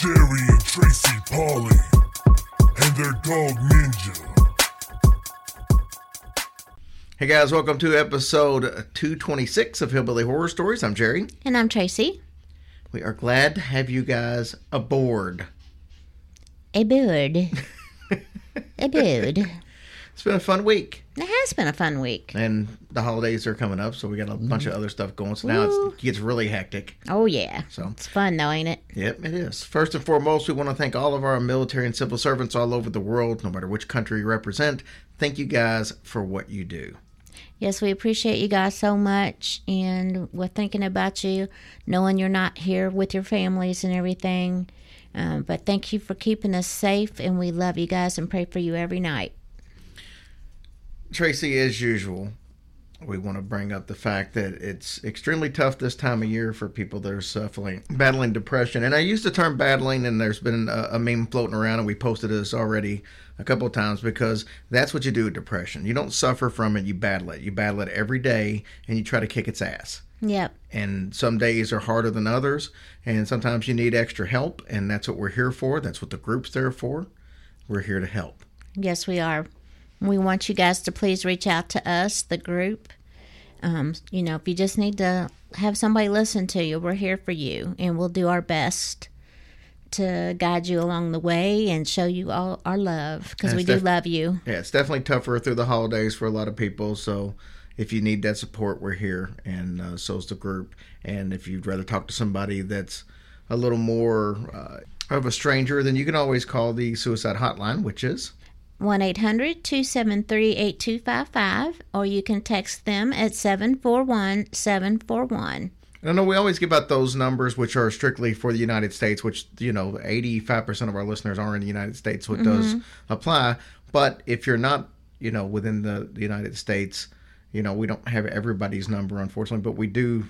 Jerry and Tracy Polly, and their dog Ninja. Hey guys, welcome to episode 226 of Hillbilly Horror Stories. I'm Jerry. And I'm Tracy. We are glad to have you guys aboard. A bird. It's been a fun week, It has been a fun week. and the holidays are coming up, so we got a bunch of other stuff going. So now it's, it gets really hectic. Oh yeah. So, It's fun though, ain't it? yep, it is. First and foremost, we want to thank all of our military and civil servants all over the world, no matter which country you represent. Thank you guys for what you do. Yes, we appreciate you guys so much and we're thinking about you, knowing you're not here with your families and everything. Um, but thank you for keeping us safe and we love you guys and pray for you every night. Tracy, as usual, we want to bring up the fact that it's extremely tough this time of year for people that are suffering, battling depression. And I use the term battling, and there's been a, a meme floating around, and we posted this already a couple of times because that's what you do with depression. You don't suffer from it, you battle it. You battle it every day, and you try to kick its ass. Yep. And some days are harder than others, and sometimes you need extra help, and that's what we're here for. That's what the group's there for. We're here to help. Yes, we are. We want you guys to please reach out to us, the group. Um, you know, if you just need to have somebody listen to you, we're here for you, and we'll do our best to guide you along the way and show you all our love because we do def- love you. Yeah, it's definitely tougher through the holidays for a lot of people. So if you need that support, we're here, and uh, so's the group. And if you'd rather talk to somebody that's a little more uh, of a stranger, then you can always call the suicide hotline, which is 1 800 273 8255, or you can text them at 741 741. I know we always give out those numbers, which are strictly for the United States, which, you know, 85% of our listeners are in the United States, so it does mm-hmm. apply. But if you're not, you know, within the, the United States, you know, we don't have everybody's number, unfortunately, but we do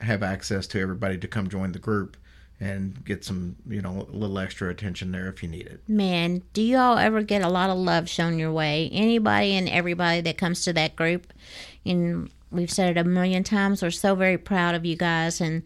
have access to everybody to come join the group and get some, you know, a little extra attention there if you need it. Man, do you all ever get a lot of love shown your way? Anybody and everybody that comes to that group, and we've said it a million times, we're so very proud of you guys and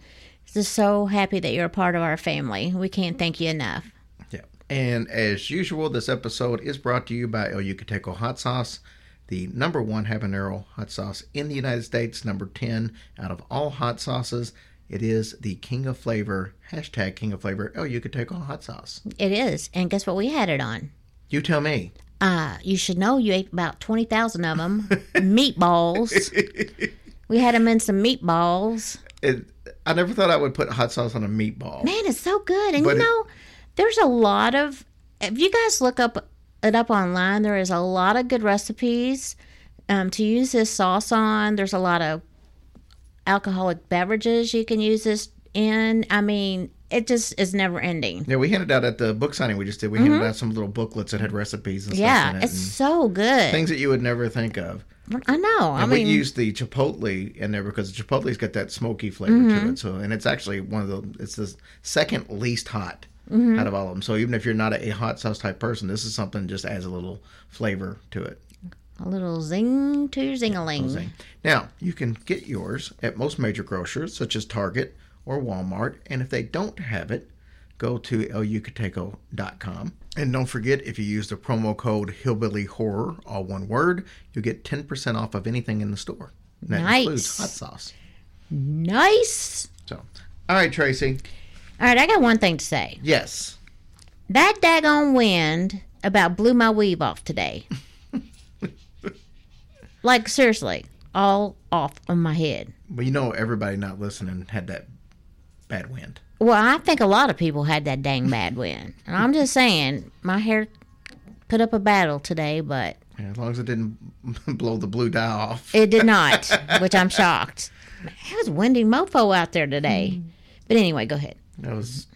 just so happy that you're a part of our family. We can't thank you enough. Yeah. And as usual, this episode is brought to you by El Yucateco Hot Sauce, the number one habanero hot sauce in the United States, number 10 out of all hot sauces. It is the king of flavor, hashtag king of flavor, Oh, you could take Yucateco Hot Sauce. It is. And guess what we had it on? You tell me. Uh, you should know you ate about 20,000 of them. meatballs. We had them in some meatballs. It, I never thought I would put hot sauce on a meatball. Man, it's so good. And But you it- know, there's a lot of if you guys look up it up online, there is a lot of good recipes um, to use this sauce on. There's a lot of alcoholic beverages you can use this in. I mean, it just is never ending. Yeah, we handed out at the book signing we just did. We handed out some little booklets that had recipes and stuff Mm-hmm. Yeah, it. it's so good. things that you would never think of. I know. I And mean, we used the chipotle in there because the chipotle's got that smoky flavor Mm-hmm. to it. So, and it's actually one of the it's the second least hot Mm-hmm. out of all of them. So even if you're not a, hot sauce type person, this is something just adds a little flavor to it. A little zing to your zingaling. Now you can get yours at most major grocers such as Target or Walmart, and if they don't have it, go to elyucateco.com. And don't forget, if you use the promo code Hillbilly Horror, all one word, you'll get 10% off of anything in the store. And that Nice. includes hot sauce. Nice. So, all right, Tracy. All right, I got one thing to say. Yes. That daggone wind about blew my weave off today. like seriously, all off of my head. Well, you know, everybody not listening had that bad wind. Well, I think a lot of people had that dang bad wind. And I'm just saying, my hair put up a battle today, but Yeah, as long as it didn't blow the blue dye off. it did not, which I'm shocked. It was windy mofo out there today. Hmm. But anyway, go ahead. That was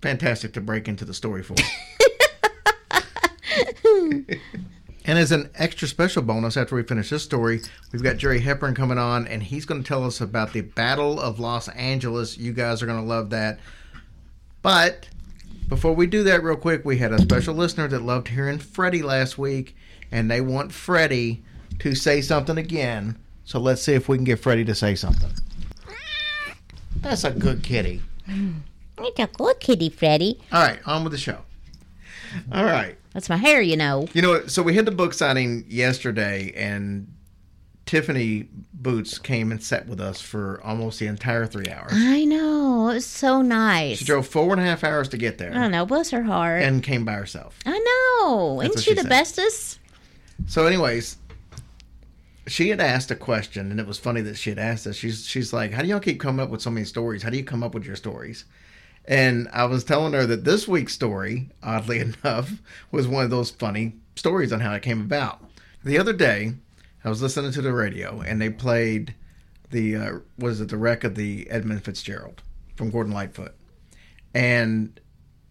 fantastic to break into the story for. and as an extra special bonus, after we finish this story, we've got Jerry Hepburn coming on, and he's going to tell us about the Battle of Los Angeles. You guys are going to love that. But before we do that, real quick, we had a special listener that loved hearing Freddie last week, and they want Freddie to say something again. So let's see if we can get Freddie to say something. That's a good kitty. It's a good kitty, Freddy. All right, on with the show. All right. That's my hair, you know. You know, so we had the book signing yesterday, and Tiffany Boots came and sat with us for almost the entire three hours. I know. It was so nice. She drove four and a half hours to get there I know. Bless her heart. and came by herself. I know. Isn't she she the said. bestest? So, anyways, she had asked a question, and it was funny that she had asked us. She's she's like, "How do y'all keep coming up with so many stories? How do you come up with your stories?" And I was telling her that this week's story, oddly enough, was one of those funny stories on how it came about. The other day, I was listening to the radio, and they played the uh, was it the wreck of the Edmund Fitzgerald from Gordon Lightfoot, and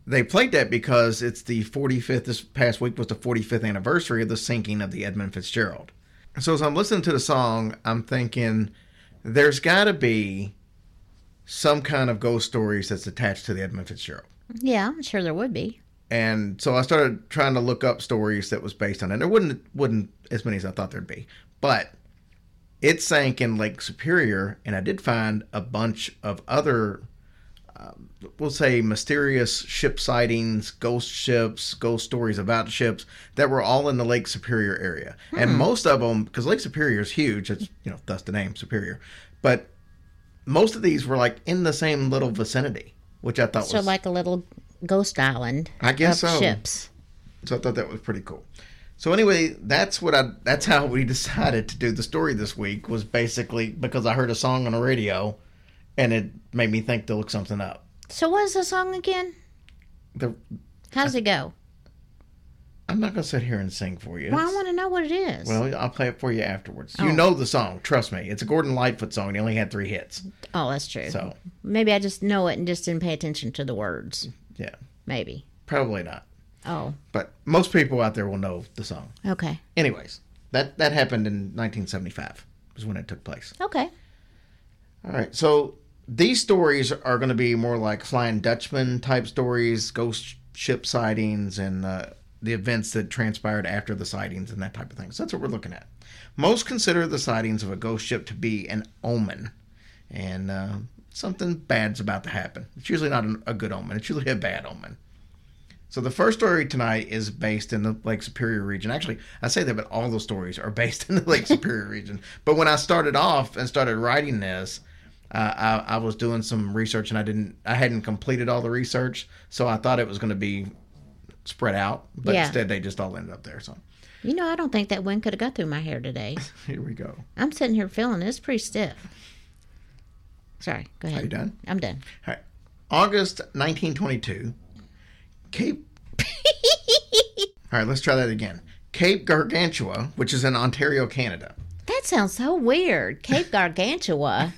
they played that because it's the 45th. This past week was the 45th anniversary of the sinking of the Edmund Fitzgerald. So as I'm listening to the song, I'm thinking there's got to be some kind of ghost stories that's attached to the Edmund Fitzgerald. Yeah, I'm sure there would be. And so I started trying to look up stories that was based on it. There wouldn't wouldn't as many as I thought there'd be, but it sank in Lake Superior, and I did find a bunch of other, um, we'll say, mysterious ship sightings, ghost ships, ghost stories about ships that were all in the Lake Superior area, and most of them because Lake Superior is huge. It's you know thus the name Superior, but most of these were like in the same little vicinity, which I thought So was like a little ghost island. I guess of so. Ships. So I thought that was pretty cool. So anyway, that's what I that's how we decided to do the story this week was basically because I heard a song on the radio and it made me think to look something up. So what is the song again? The, How does it go? I'm not gonna sit here and sing for you. Well, I want to know what it is. well, I'll play it for you afterwards. You Oh. know the song, trust me. It's a Gordon Lightfoot song. He only had three hits. oh, that's true. So Maybe I just know it and just didn't pay attention to the words. yeah, Maybe. probably not. Oh, But most people out there will know the song. okay. Anyways, that that happened in 1975 was when it took place. Okay. All right. So these stories are going to be more like Flying Dutchman type stories, ghost ship sightings, and uh, the events that transpired after the sightings and that type of thing. So that's what we're looking at. Most consider the sightings of a ghost ship to be an omen, and uh, something bad's about to happen. It's usually not an, a good omen. It's usually a bad omen. So the first story tonight is based in the Lake Superior region. Actually, I say that, but all the stories are based in the Lake Superior region. But when I started off and started writing this, uh, I, I was doing some research and I didn't, I hadn't completed all the research, so I thought it was going to be spread out, but Yeah. instead they just all ended up there. So You know, I don't think that wind could have got through my hair today. here we go. I'm sitting here feeling it's pretty stiff. Sorry. Go ahead. Are you done? I'm done. All right. August 1922, Cape. all right, let's try that again. Cape Gargantua, which is in Ontario, Canada. That sounds so weird. Cape Gargantua.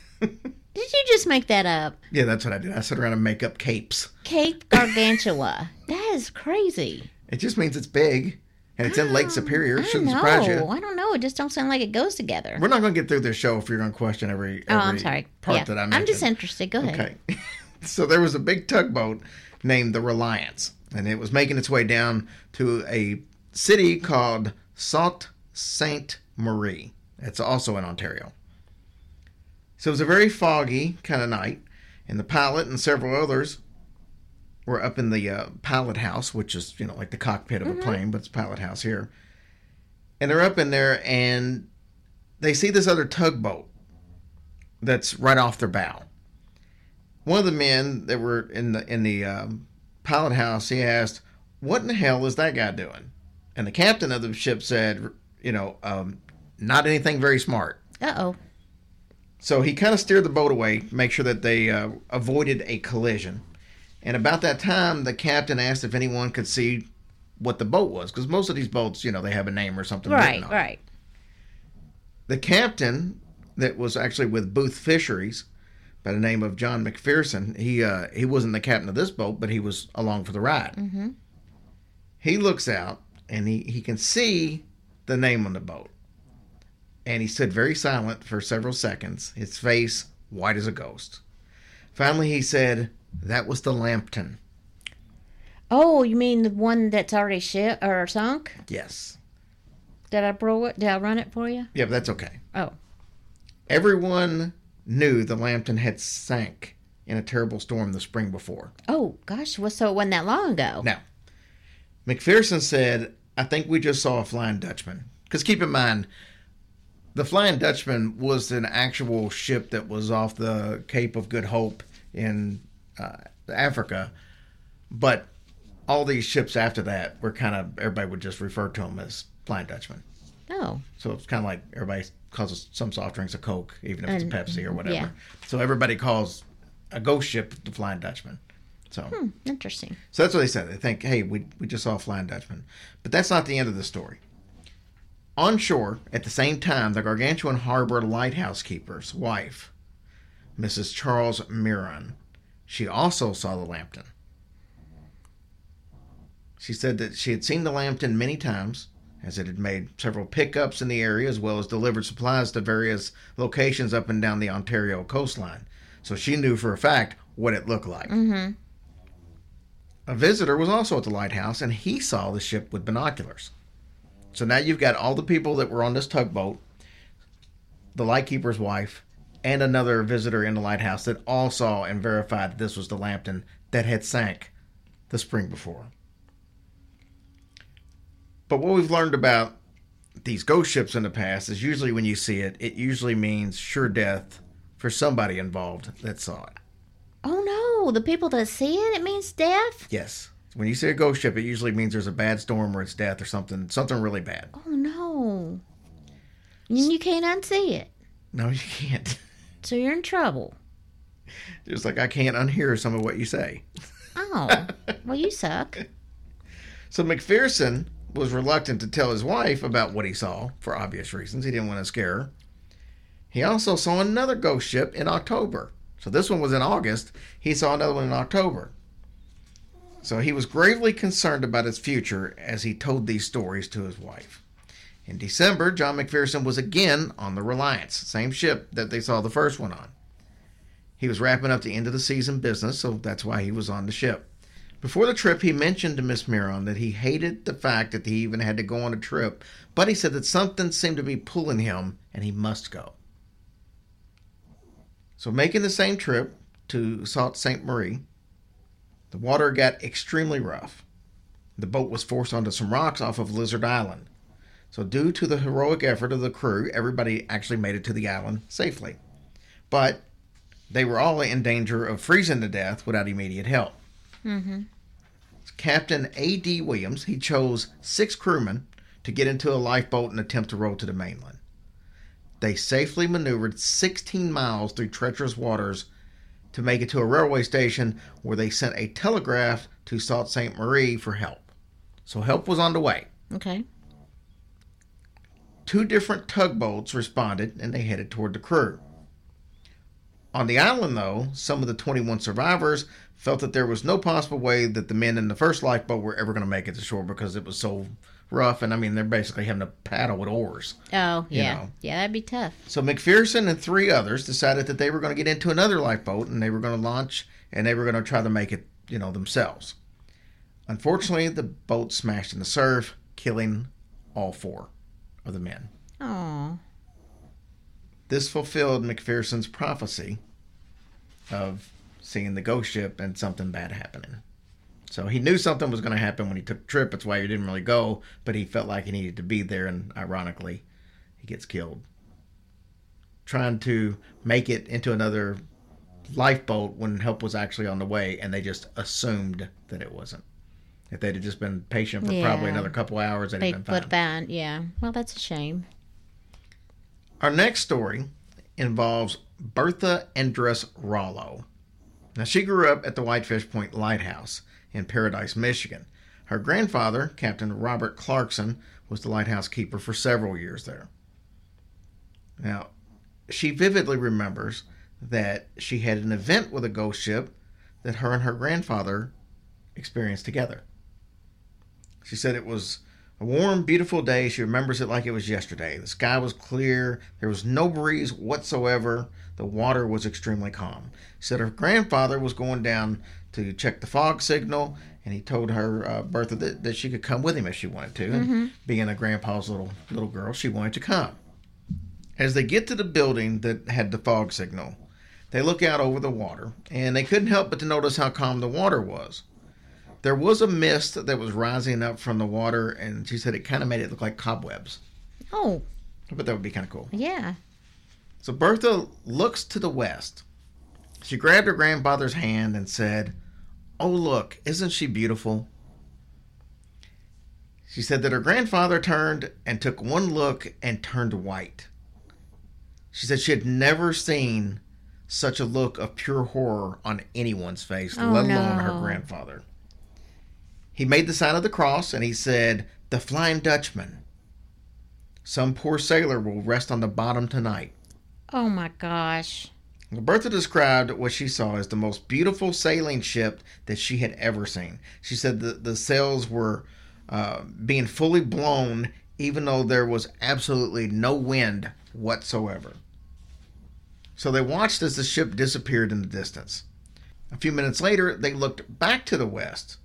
Did you just make that up? Yeah, that's what I did. I sit around and make up capes. Cape Gargantua. that is crazy. It just means it's big and it's in Lake oh, Superior. It I shouldn't know. surprise you. I don't know. It just don't sound like it goes together. We're not going to get through this show if you're going to question every, oh, every I'm sorry. part yeah. that I I'm just interested. Go ahead. Okay. so there was a big tugboat named the Reliance, and it was making its way down to a city called Sault Ste. Marie. It's also in Ontario. So it was a very foggy kind of night, and the pilot and several others were up in the uh, pilot house, which is, you know, like the cockpit of a plane, but it's pilot house here. And they're up in there, and they see this other tugboat that's right off their bow one of the men that were in the in the um, pilot house he asked what in the hell is that guy doing and the captain of the ship said you know um, not anything very smart Uh oh. So he kind of steered the boat away make sure that they uh, avoided a collision and about that time the captain asked if anyone could see what the boat was because most of these boats, you know, they have a name or something. Right, written on it. right. The captain that was actually with Booth Fisheries by the name of John McPherson, he uh, he wasn't the captain of this boat, but he was along for the ride. Mm-hmm. He looks out and he, he can see the name on the boat. And he stood very silent for several seconds, his face white as a ghost. Finally, he said, That was the Lambton. Oh, you mean the one that's already ship or sunk? Yes. Did I bro it? Did I run it for you? Yeah, but that's okay. Oh, Everyone knew the Lambton had sank in a terrible storm the spring before. oh gosh, well, so it wasn't that long ago. Now, McPherson said, I think we just saw a Flying Dutchman. Because keep in mind, the Flying Dutchman was an actual ship that was off the Cape of Good Hope in uh, Africa. But all these ships after that were kind of, everybody would just refer to them as Flying Dutchman. Oh, So it's kind of like everybody calls some soft drinks a Coke, even if it's a Pepsi or whatever. yeah. So everybody calls a ghost ship the Flying Dutchman. So. hmm, interesting. So that's what they said. They think, hey, we, we just saw a Flying Dutchman. But that's not the end of the story. On shore, at the same time, the Gargantuan Harbor lighthouse keeper's wife, Mrs. Charles Miron, she also saw the Lambton. She said that she had seen the Lambton many times, as it had made several pickups in the area as well as delivered supplies to various locations up and down the Ontario coastline. So she knew for a fact what it looked like. Mm-hmm. A visitor was also at the lighthouse and he saw the ship with binoculars. So now you've got all the people that were on this tugboat, the lightkeeper's wife, and another visitor in the lighthouse that all saw and verified that this was the Lambton that had sank the spring before. But what we've learned about these ghost ships in the past is usually when you see it, it usually means sure death for somebody involved that saw it. Oh no, the people that see it, it means death. Yes. When you see a ghost ship, it usually means there's a bad storm or it's death or something, something really bad. Oh no, and you can't unsee it, No, you can't. so you're in trouble. Just like I can't unhear some of what you say. Oh, well, you suck. So McPherson was reluctant to tell his wife about what he saw for obvious reasons. He didn't want to scare her. He also saw another ghost ship in October. So this one was in August. He saw another one in October. So he was gravely concerned about his future as he told these stories to his wife. In December, John McPherson was again on the Reliance, same ship that they saw the first one on. He was wrapping up the end of the season business, so that's why he was on the ship. Before the trip, he mentioned to Miss Miron that he hated the fact that he even had to go on a trip, but he said that something seemed to be pulling him and he must go. So, making the same trip to Sault Ste. Marie, the water got extremely rough. The boat was forced onto some rocks off of Lizard Island. So, due to the heroic effort of the crew, everybody actually made it to the island safely. But they were all in danger of freezing to death without immediate help. Mm-hmm. Captain A.D. Williams, he chose six crewmen to get into a lifeboat and attempt to row to the mainland. They safely maneuvered 16 miles through treacherous waters to make it to a railway station where they sent a telegraph to Sault Ste. Marie for help. So help was on the way. Okay. Two different tugboats responded and they headed toward the crew. On the island, though, some of the 21 survivors felt that there was no possible way that the men in the first lifeboat were ever going to make it to shore because it was so rough. And I mean, they're basically having to paddle with oars. Oh, yeah. know. Yeah, that'd be tough. So McPherson and three others decided that they were going to get into another lifeboat and they were going to launch and they were going to try to make it, you know, themselves. Unfortunately, the boat smashed in the surf, killing all four of the men. Oh, This fulfilled McPherson's prophecy of seeing the ghost ship and something bad happening. So he knew something was going to happen when he took the trip. That's why he didn't really go, but he felt like he needed to be there, and ironically, he gets killed. Trying to make it into another lifeboat when help was actually on the way, and they just assumed that it wasn't. If they'd have just been patient for probably another couple hours, they'd they have been fine. put bad. Yeah. Well, that's a shame. Our next story involves Bertha Endress Rollo. Now, she grew up at the Whitefish Point Lighthouse in Paradise, Michigan. Her grandfather, Captain Robert Clarkson, was the lighthouse keeper for several years there. Now, she vividly remembers that she had an event with a ghost ship that her and her grandfather experienced together. She said it was a warm, beautiful day. She remembers it like it was yesterday. The sky was clear, there was no breeze whatsoever, the water was extremely calm. She said her grandfather was going down to check the fog signal, and he told her uh, Bertha that, that she could come with him if she wanted to. And being a grandpa's little little girl, she wanted to come. As they get to the building that had the fog signal, they look out over the water, and they couldn't help but to notice how calm the water was. There was a mist that was rising up from the water, and she said it kind of made it look like cobwebs. Oh, But that would be kind of cool. yeah. So Bertha looks to the west. She grabbed her grandfather's hand and said, Oh, look, isn't she beautiful? She said that her grandfather turned and took one look and turned white. She said she had never seen such a look of pure horror on anyone's face, Oh, let alone her grandfather. He made the sign of the cross and he said, The Flying Dutchman. Some poor sailor will rest on the bottom tonight. Oh my gosh. Bertha described what she saw as the most beautiful sailing ship that she had ever seen. She said that the sails were uh, being fully blown, even though there was absolutely no wind whatsoever. So they watched as the ship disappeared in the distance. A few minutes later, they looked back to the west.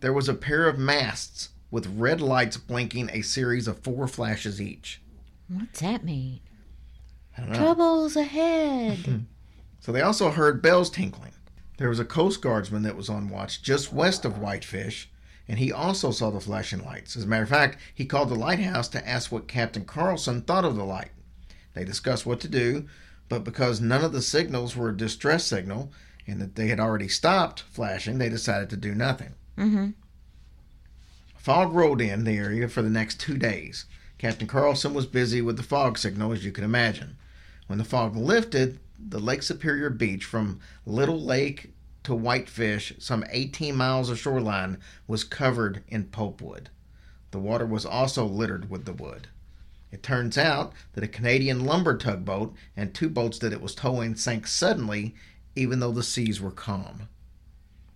There was a pair of masts with red lights blinking a series of four flashes each. What's that mean? I don't know. Troubles ahead. So they also heard bells tinkling. There was a Coast Guardsman that was on watch just west of Whitefish, and he also saw the flashing lights. As a matter of fact, he called the lighthouse to ask what Captain Carlson thought of the light. They discussed what to do, but because none of the signals were a distress signal and that they had already stopped flashing, they decided to do nothing. mm-hmm. Fog rolled in the area for the next two days. Captain Carlson was busy with the fog signal, as you can imagine. When the fog lifted, the Lake Superior beach from Little Lake to Whitefish, some 18 miles of shoreline, was covered in pulpwood. The water was also littered with the wood. It turns out that a Canadian lumber tugboat and two boats that it was towing sank suddenly, even though the seas were calm.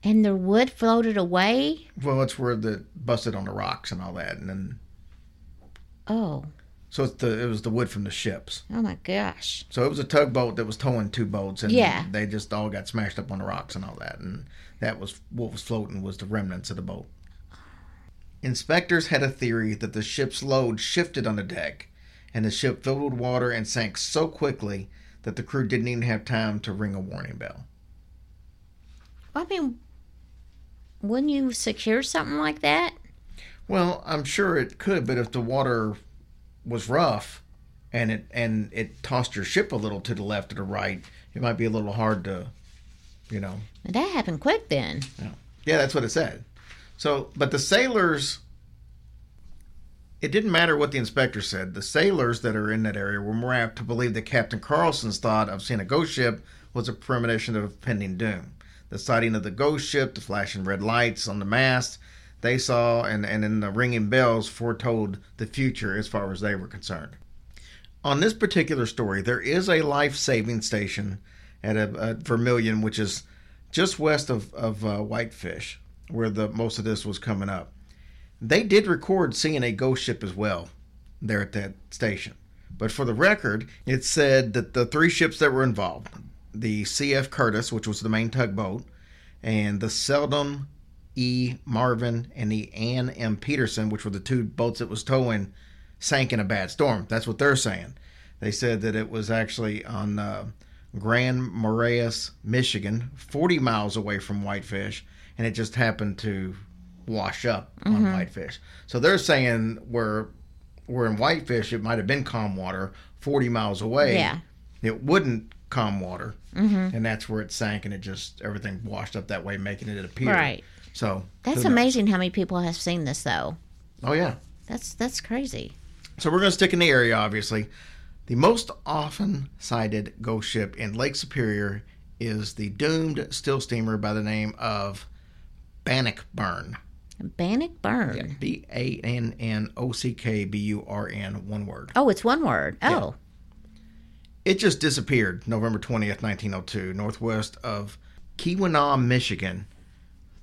And the wood floated away? Well, it's where the busted on the rocks and all that, and then Oh. So it's the it was the wood from the ships. Oh my gosh. So it was a tugboat that was towing two boats, and Yeah. they just all got smashed up on the rocks and all that, and that was what was floating was the remnants of the boat. Inspectors had a theory that the ship's load shifted on the deck, and the ship filled with water and sank so quickly that the crew didn't even have time to ring a warning bell. I mean, wouldn't you secure something like that? Well, I'm sure it could, but if the water was rough and it and it tossed your ship a little to the left or the right, it might be a little hard to, you know. That happened quick then. Yeah, yeah that's what it said. So, but the sailors, it didn't matter what the inspector said. The sailors that are in that area were more apt to believe that Captain Carlson's thought of seeing a ghost ship was a premonition of pending doom. The sighting of the ghost ship, the flashing red lights on the mast they saw, and, and in the ringing bells foretold the future as far as they were concerned. On this particular story, there is a life saving station at, a, at Vermilion, which is just west of, of uh, Whitefish, where the most of this was coming up. They did record seeing a ghost ship as well there at that station. But for the record, it said that the three ships that were involved the CF Curtis, which was the main tugboat, and the Selden E. Marvin and the Ann M. Peterson, which were the two boats it was towing, sank in a bad storm. That's what they're saying. They said that it was actually on uh, Grand Marais, Michigan, 40 miles away from Whitefish, and it just happened to wash up on Whitefish. So they're saying where where in Whitefish it might have been calm water, 40 miles away. Yeah. It wouldn't calm water, and that's where it sank, and it just everything washed up that way, making it appear. Right. So That's amazing how many people have seen this though. Oh yeah. That's that's crazy. So we're going to stick in the area, obviously. The most often sighted ghost ship in Lake Superior is the doomed still steamer by the name of Bannockburn. Bannockburn. Yeah, B A N N O C K B U R N, one word. Oh, it's one word. Oh, It just disappeared November 20th, 1902, northwest of Keweenaw, Michigan.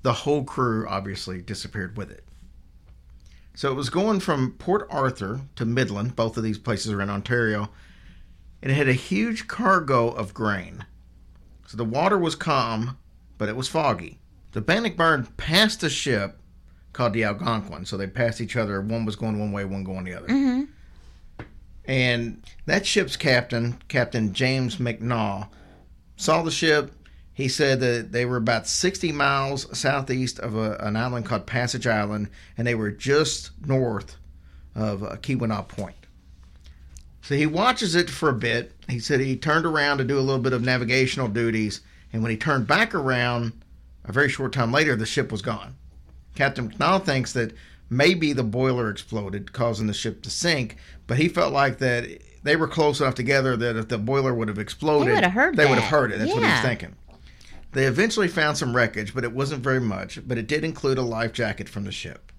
The whole crew obviously disappeared with it. So it was going from Port Arthur to Midland, both of these places are in Ontario, and it had a huge cargo of grain. So the water was calm, but it was foggy. The Bannockburn passed a ship called the Algonquin, so they passed each other. One was going one way, one going the other. Mm-hmm. And that ship's captain, Captain James McMaugh, saw the ship. He said that they were about 60 miles southeast of a, an island called Passage Island, and they were just north of uh, Keweenaw Point. So he watches it for a bit. He said he turned around to do a little bit of navigational duties, and when he turned back around, a very short time later, the ship was gone. Captain McMaugh thinks that maybe the boiler exploded, causing the ship to sink, but he felt like that they were close enough together that if the boiler would have exploded, They would have heard they would have heard it. That's what he was thinking. They eventually found some wreckage, but it wasn't very much, but it did include a life jacket from the ship.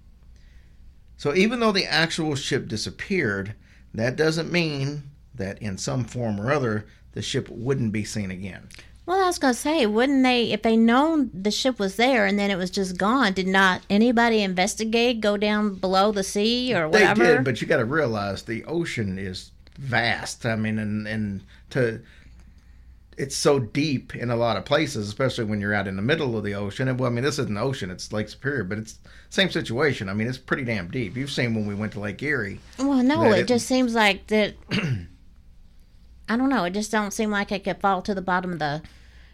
So even though the actual ship disappeared, that doesn't mean that in some form or other the ship wouldn't be seen again. well, I was gonna say, wouldn't they, if they known the ship was there and then it was just gone? Did not anybody investigate, go down below the sea or whatever? They did, but you got to realize the ocean is vast. I mean, and and to it's so deep in a lot of places, especially when you're out in the middle of the ocean. And well, I mean, this isn't the ocean; it's Lake Superior, but it's same situation. I mean, it's pretty damn deep. You've seen when we went to Lake Erie. Well, no, it it- just seems like that. I don't know. It just don't seem like it could fall to the bottom of the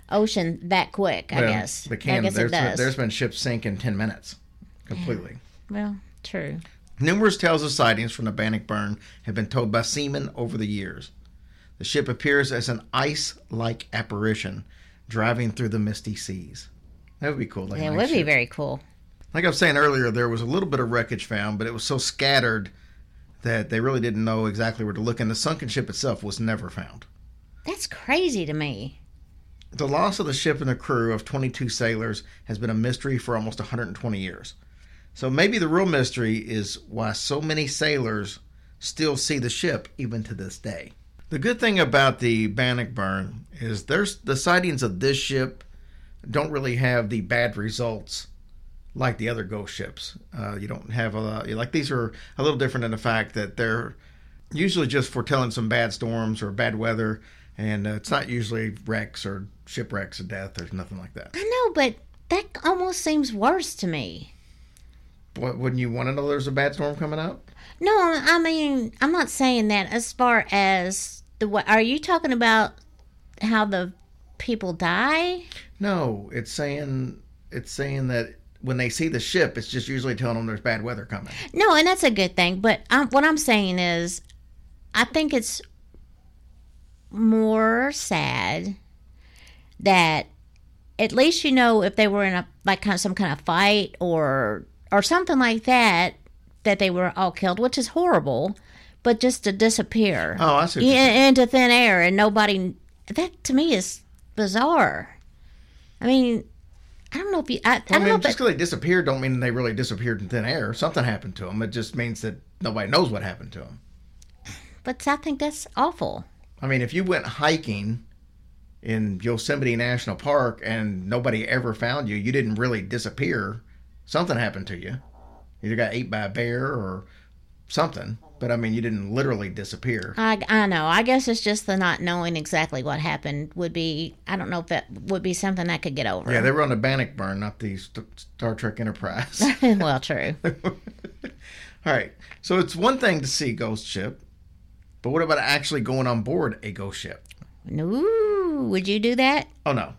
ocean that quick. I Well, guess. the I guess there's it does. there's been ships sink in ten minutes, completely. Well, true. Numerous tales of sightings from the Bannockburn have been told by seamen over the years. The ship appears as an ice-like apparition driving through the misty seas. That would be cool. Like It would be very cool. Like I was saying earlier, there was a little bit of wreckage found, but it was so scattered that they really didn't know exactly where to look, and the sunken ship itself was never found. That's crazy to me. The loss of the ship and the crew of 22 sailors has been a mystery for almost 120 years. So maybe the real mystery is why so many sailors still see the ship even to this day. The good thing about the Bannockburn is there's the sightings of this ship don't really have the bad results like the other ghost ships. Uh, you don't have a lot, like these are a little different in the fact that they're usually just foretelling some bad storms or bad weather, and uh, it's not usually wrecks or shipwrecks of death. There's nothing like that. I know, but that almost seems worse to me. What, wouldn't you want to know there's a bad storm coming out? No, I mean, I'm not saying that as far as the way. Are you talking about how the people die? No, it's saying it's saying that when they see the ship, it's just usually telling them there's bad weather coming. No, and that's a good thing. But i what I'm saying is, I think it's more sad that at least you know if they were in a like kind of some kind of fight or or something like that that they were all killed, which is horrible. But just to disappear Oh, I see in, into thin air and nobody that to me is bizarre. I mean, I don't know if you. I, I I don't know mean, if just because they disappeared, don't mean they really disappeared in thin air. Something happened to them. It just means that nobody knows what happened to them. but I think that's awful. I mean, if you went hiking in Yosemite National Park and nobody ever found you, you didn't really disappear. Something happened to you. Either got ate by a bear or something. But I mean, you didn't literally disappear. I, I know. I guess it's just the not knowing exactly what happened would be. I don't know if that would be something I could get over. Yeah, they were on the Bannockburn, not the St- Star Trek Enterprise. well, true. All right. So it's one thing to see ghost ship, but what about actually going on board a ghost ship? No, would you do that? Oh no,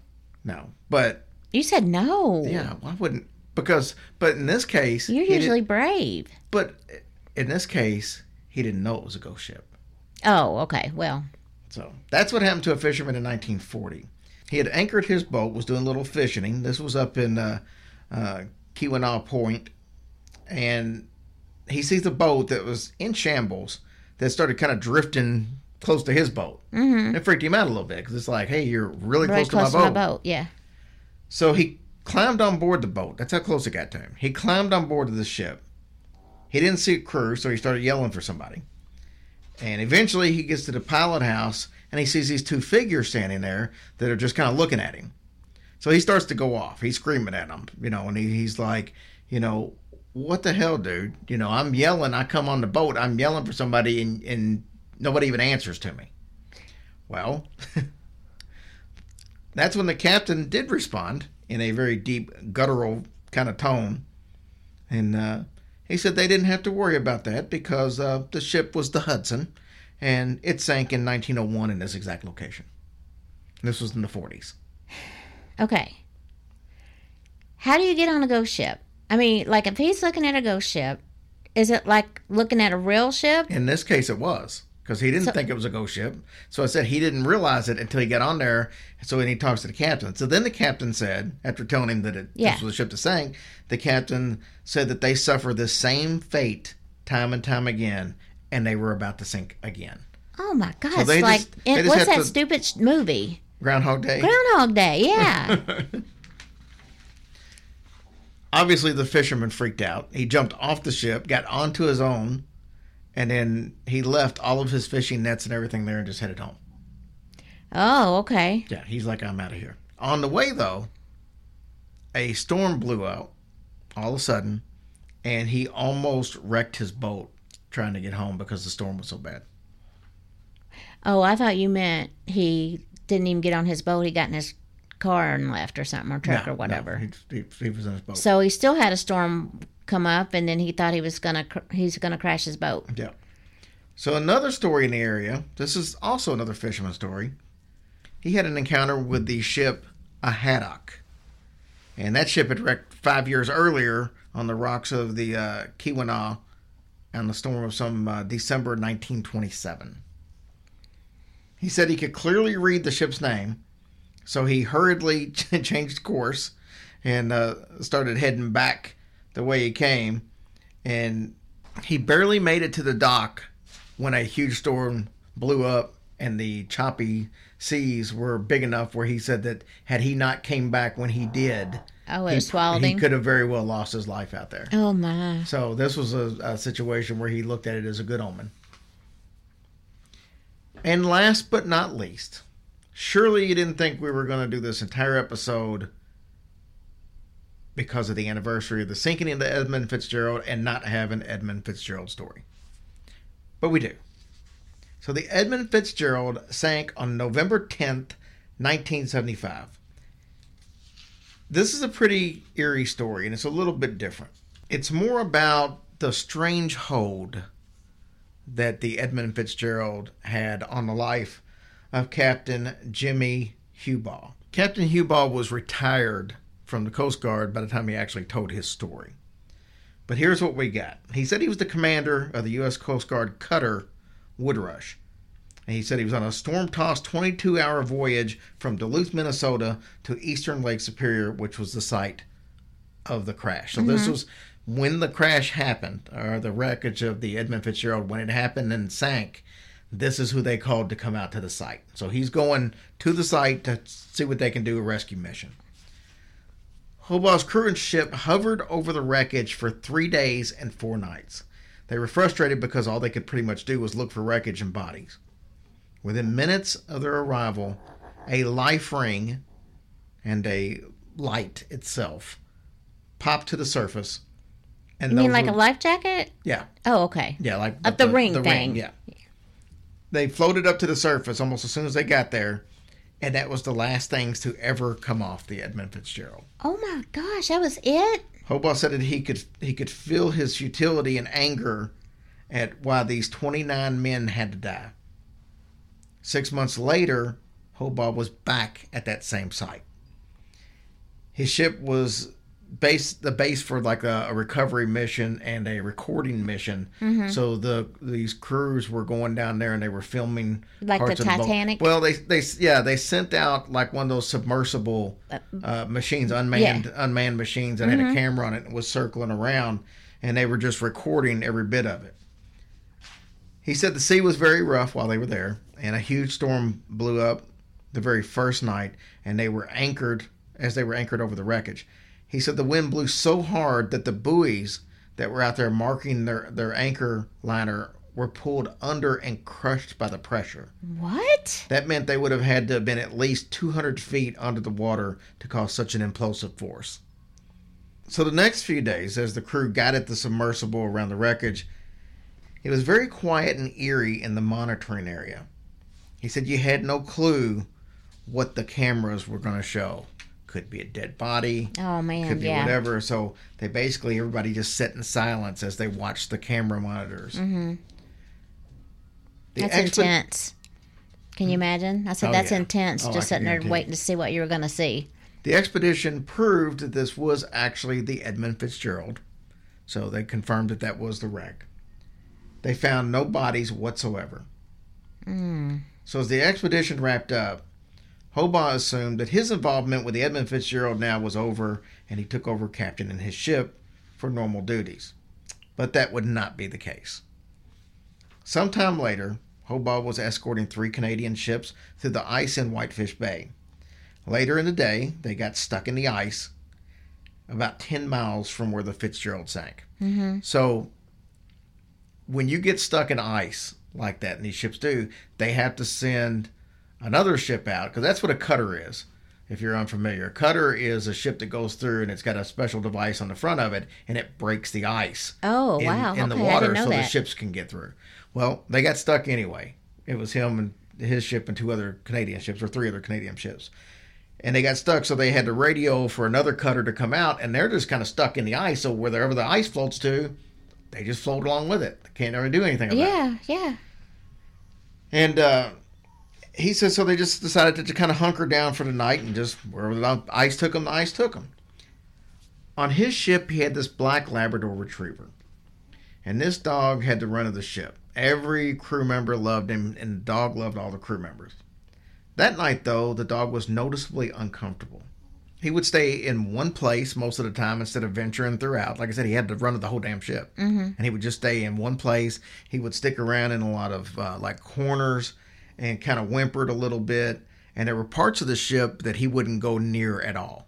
no. But You said no. yeah, why wouldn't? Because but in this case, You're usually brave. But in this case, he didn't know it was a ghost ship. Oh, okay. Well, So that's what happened to a fisherman in 1940. He had anchored his boat, was doing a little fishing. This was up in uh, uh, Keweenaw Point, and he sees a boat that was in shambles that started kind of drifting close to his boat. Mm-hmm. It freaked him out a little bit because it's like, hey, you're really very close, to, my, boat. my boat. Yeah. So he climbed on board the boat. That's how close it got to him. He climbed on board of the ship. He didn't see a crew, so he started yelling for somebody. And eventually he gets to the pilot house and he sees these two figures standing there that are just kind of looking at him. So he starts to go off. He's screaming at them, you know, and he, he's like, you know, what the hell, dude? You know, I'm yelling. I come on the boat. I'm yelling for somebody, and, and nobody even answers to me. Well, that's when the captain did respond in a very deep, guttural kind of tone. And uh, he said they didn't have to worry about that because uh, the ship was the Hudson and it sank in 1901 in this exact location. This was in the 40s. Okay. How do you get on a ghost ship? I mean, like if he's looking at a ghost ship, is it like looking at a real ship? In this case, it was because he didn't So- think it was a ghost ship. So I said he didn't realize it until he got on there. So when he talks to the captain, so then the captain said, after telling him that it, Yeah. this was a ship that sank, the captain said that they suffer the same fate time and time again, and they were about to sink again. Oh my god! So it's like just- it, what's that to- stupid sh- movie? Groundhog Day. Groundhog Day. Yeah. Obviously, the fisherman freaked out. He jumped off the ship, got onto his own, and then he left all of his fishing nets and everything there and just headed home. oh, okay. Yeah, he's like, I'm out of here. On the way, though, a storm blew out all of a sudden, and he almost wrecked his boat trying to get home because the storm was so bad. Oh, I thought you meant he didn't even get on his boat. He got in his car and left, or something, or truck, No, or whatever. no, he, he, he was in his boat. So he still had a storm come up, and then he thought he was gonna cr- he's gonna crash his boat. Yeah. So another story in the area. This is also another fisherman story. He had an encounter with the ship a haddock, and that ship had wrecked five years earlier on the rocks of the uh, Keweenaw, on the storm of some uh, December 1927. He said he could clearly read the ship's name, so he hurriedly changed course and uh, started heading back the way he came. And he barely made it to the dock when a huge storm blew up and the choppy seas were big enough where he said that had he not came back when he did, Oh, it he, swallowed he him. could have very well lost his life out there. Oh my! So this was a, a situation where he looked at it as a good omen. And last but not least, surely you didn't think we were going to do this entire episode because of the anniversary of the sinking of the Edmund Fitzgerald and not have an Edmund Fitzgerald story. But we do. So the Edmund Fitzgerald sank on November 10th, 1975. This is a pretty eerie story, and it's a little bit different. It's more about the strange hold that the Edmund Fitzgerald had on the life of Captain Jimmy Hobaugh. Captain Hobaugh was retired from the Coast Guard by the time he actually told his story. But here's what we got. He said he was the commander of the U.S. Coast Guard cutter Woodrush. And he said he was on a storm tossed 22 hour voyage from Duluth, Minnesota to eastern Lake Superior, which was the site of the crash. So this mm-hmm. was when the crash happened, or the wreckage of the Edmund Fitzgerald, when it happened and sank. This is who they called to come out to the site. So he's going to the site to see what they can do a rescue mission. Hobaugh's crew and ship hovered over the wreckage for three days and four nights. They were frustrated because all they could pretty much do was look for wreckage and bodies. Within minutes of their arrival, a life ring and a light itself popped to the surface. And You mean like were- a life jacket? yeah, Oh, okay. yeah, like Up the ring thing. Ring, yeah. They floated up to the surface almost as soon as they got there, and that was the last things to ever come off the Edmund Fitzgerald. Oh my gosh, that was it. Hobaugh said that he could he could feel his futility and anger at why these 29 men had to die. Six months later, Hobaugh was back at that same site. His ship was base the base for like a, a recovery mission and a recording mission. Mm-hmm. So the these crews were going down there and they were filming Like the parts of boat. Titanic? Well, they they yeah they sent out like one of those submersible uh, machines, unmanned unmanned machines that Mm-hmm. had a camera on it and was circling around, and they were just recording every bit of it. He said the sea was very rough while they were there, and a huge storm blew up the very first night, and they were anchored as they were anchored over the wreckage. He said the wind blew so hard that the buoys that were out there marking their, their anchor liner were pulled under and crushed by the pressure. What? That meant they would have had to have been at least 200 feet under the water to cause such an implosive force. So the next few days, as the crew guided the submersible around the wreckage, it was very quiet and eerie in the monitoring area. He said you had no clue what the cameras were going to show. Could be a dead body, Oh man, could be yeah. whatever. So they basically everybody just sat in silence as they watched the camera monitors. Mm-hmm. That's intense. Can you imagine? I said Oh, that's yeah. intense. Oh, just can sitting there waiting to see what you were going to see. The expedition proved that this was actually the Edmund Fitzgerald, so they confirmed that that was the wreck. They found no bodies whatsoever. So as the expedition wrapped up, Hobaugh assumed that his involvement with the Edmund Fitzgerald now was over, and he took over captaining his ship for normal duties. But that would not be the case. Sometime later, Hobaugh was escorting three Canadian ships through the ice in Whitefish Bay. Later in the day, they got stuck in the ice about 10 miles from where the Fitzgerald sank. Mm-hmm. So, when you get stuck in ice like that, and these ships do, they have to send another ship out because that's what a cutter is. If you're unfamiliar, a cutter is a ship that goes through and it's got a special device on the front of it and it breaks the ice Oh in, wow! in the okay, I water so the ships can get through. Well, they got stuck anyway. It was him and his ship and two other Canadian ships, or three other Canadian ships. And they got stuck, so they had to radio for another cutter to come out, and they're just kind of stuck in the ice. So wherever the ice floats to, they just float along with it. They can't ever do anything about it. yeah, yeah. And uh, he says so they just decided to, to kind of hunker down for the night and just wherever the ice took them, the ice took them. On his ship, he had this black Labrador retriever. And this dog had the run of the ship. Every crew member loved him, and the dog loved all the crew members. That night, though, the dog was noticeably uncomfortable. He would stay in one place most of the time instead of venturing throughout. Like I said, he had the run of the whole damn ship, mm-hmm. and he would just stay in one place. He would stick around in a lot of uh, like corners and kind of whimpered a little bit. And there were parts of the ship that he wouldn't go near at all.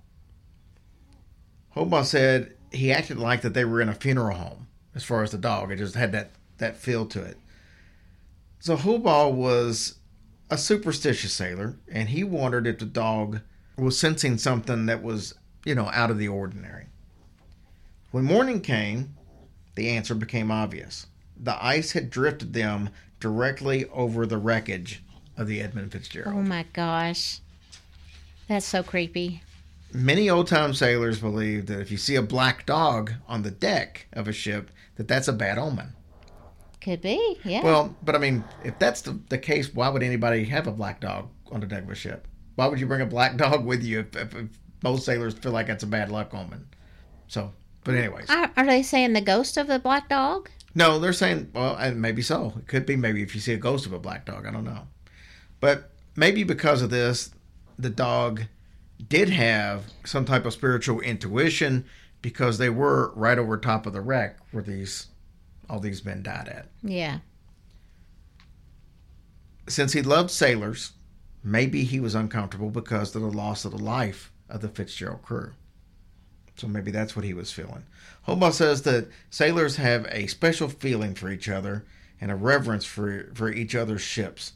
Hobaugh said he acted like that they were in a funeral home as far as the dog. It just had that, that feel to it. So Hobaugh was a superstitious sailor, and he wondered if the dog was sensing something that was, you know, out of the ordinary. When morning came, the answer became obvious. The ice had drifted them directly over the wreckage of the Edmund Fitzgerald. Oh my gosh, that's so creepy. Many old time sailors believe that if you see a black dog on the deck of a ship, that that's a bad omen. Could be, yeah. Well, but I mean, if that's the, the case, why would anybody have a black dog on the deck of a ship? Why would you bring a black dog with you if, if, if most sailors feel like that's a bad luck omen? So, but anyways, are, are they saying the ghost of the black dog? No, they're saying, well, and maybe so. It could be maybe if you see a ghost of a black dog. I don't know. But maybe because of this, the dog did have some type of spiritual intuition because they were right over top of the wreck where these all these men died at. Yeah. Since he loved sailors, maybe he was uncomfortable because of the loss of the life of the Fitzgerald crew. So maybe that's what he was feeling. Hobaugh says that sailors have a special feeling for each other and a reverence for, for each other's ships.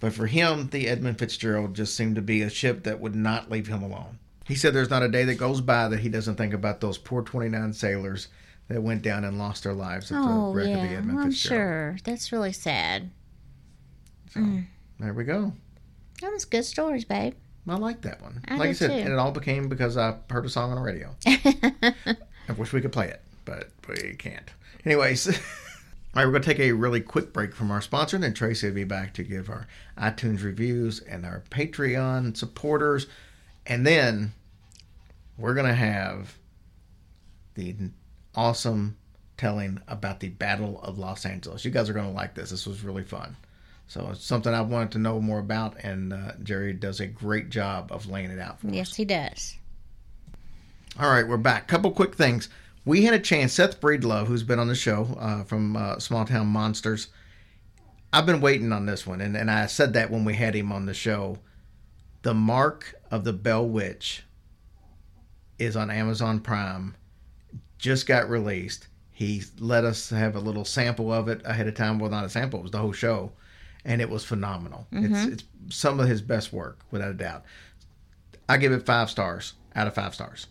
But for him, the Edmund Fitzgerald just seemed to be a ship that would not leave him alone. He said there's not a day that goes by that he doesn't think about those poor 29 sailors that went down and lost their lives at the Oh wreck of the yeah, Edmund I'm Fitzgerald. sure. That's really sad. Mm. There we go. That was good stories, babe. I like that one. I like I said, too. and it all became because I heard a song on the radio. I wish we could play it, but we can't. Anyways, all right, we're going to take a really quick break from our sponsor, and then Tracy will be back to give our iTunes reviews and our Patreon supporters. And then we're going to have the awesome telling about the Battle of Los Angeles. You guys are going to like this. This was really fun. So it's something I wanted to know more about, and uh, Jerry does a great job of laying it out for us. Yes, he does. All right, we're back. Couple quick things. We had a chance. Seth Breedlove, who's been on the show uh, from uh, Small Town Monsters, I've been waiting on this one, and, and I said that when we had him on the show. The Mark of the Bell Witch is on Amazon Prime. Just got released. He let us have a little sample of it ahead of time. Well, not a sample; it was the whole show, and it was phenomenal. It's mm-hmm. it's some of his best work, without a doubt. I give it five stars out of five stars.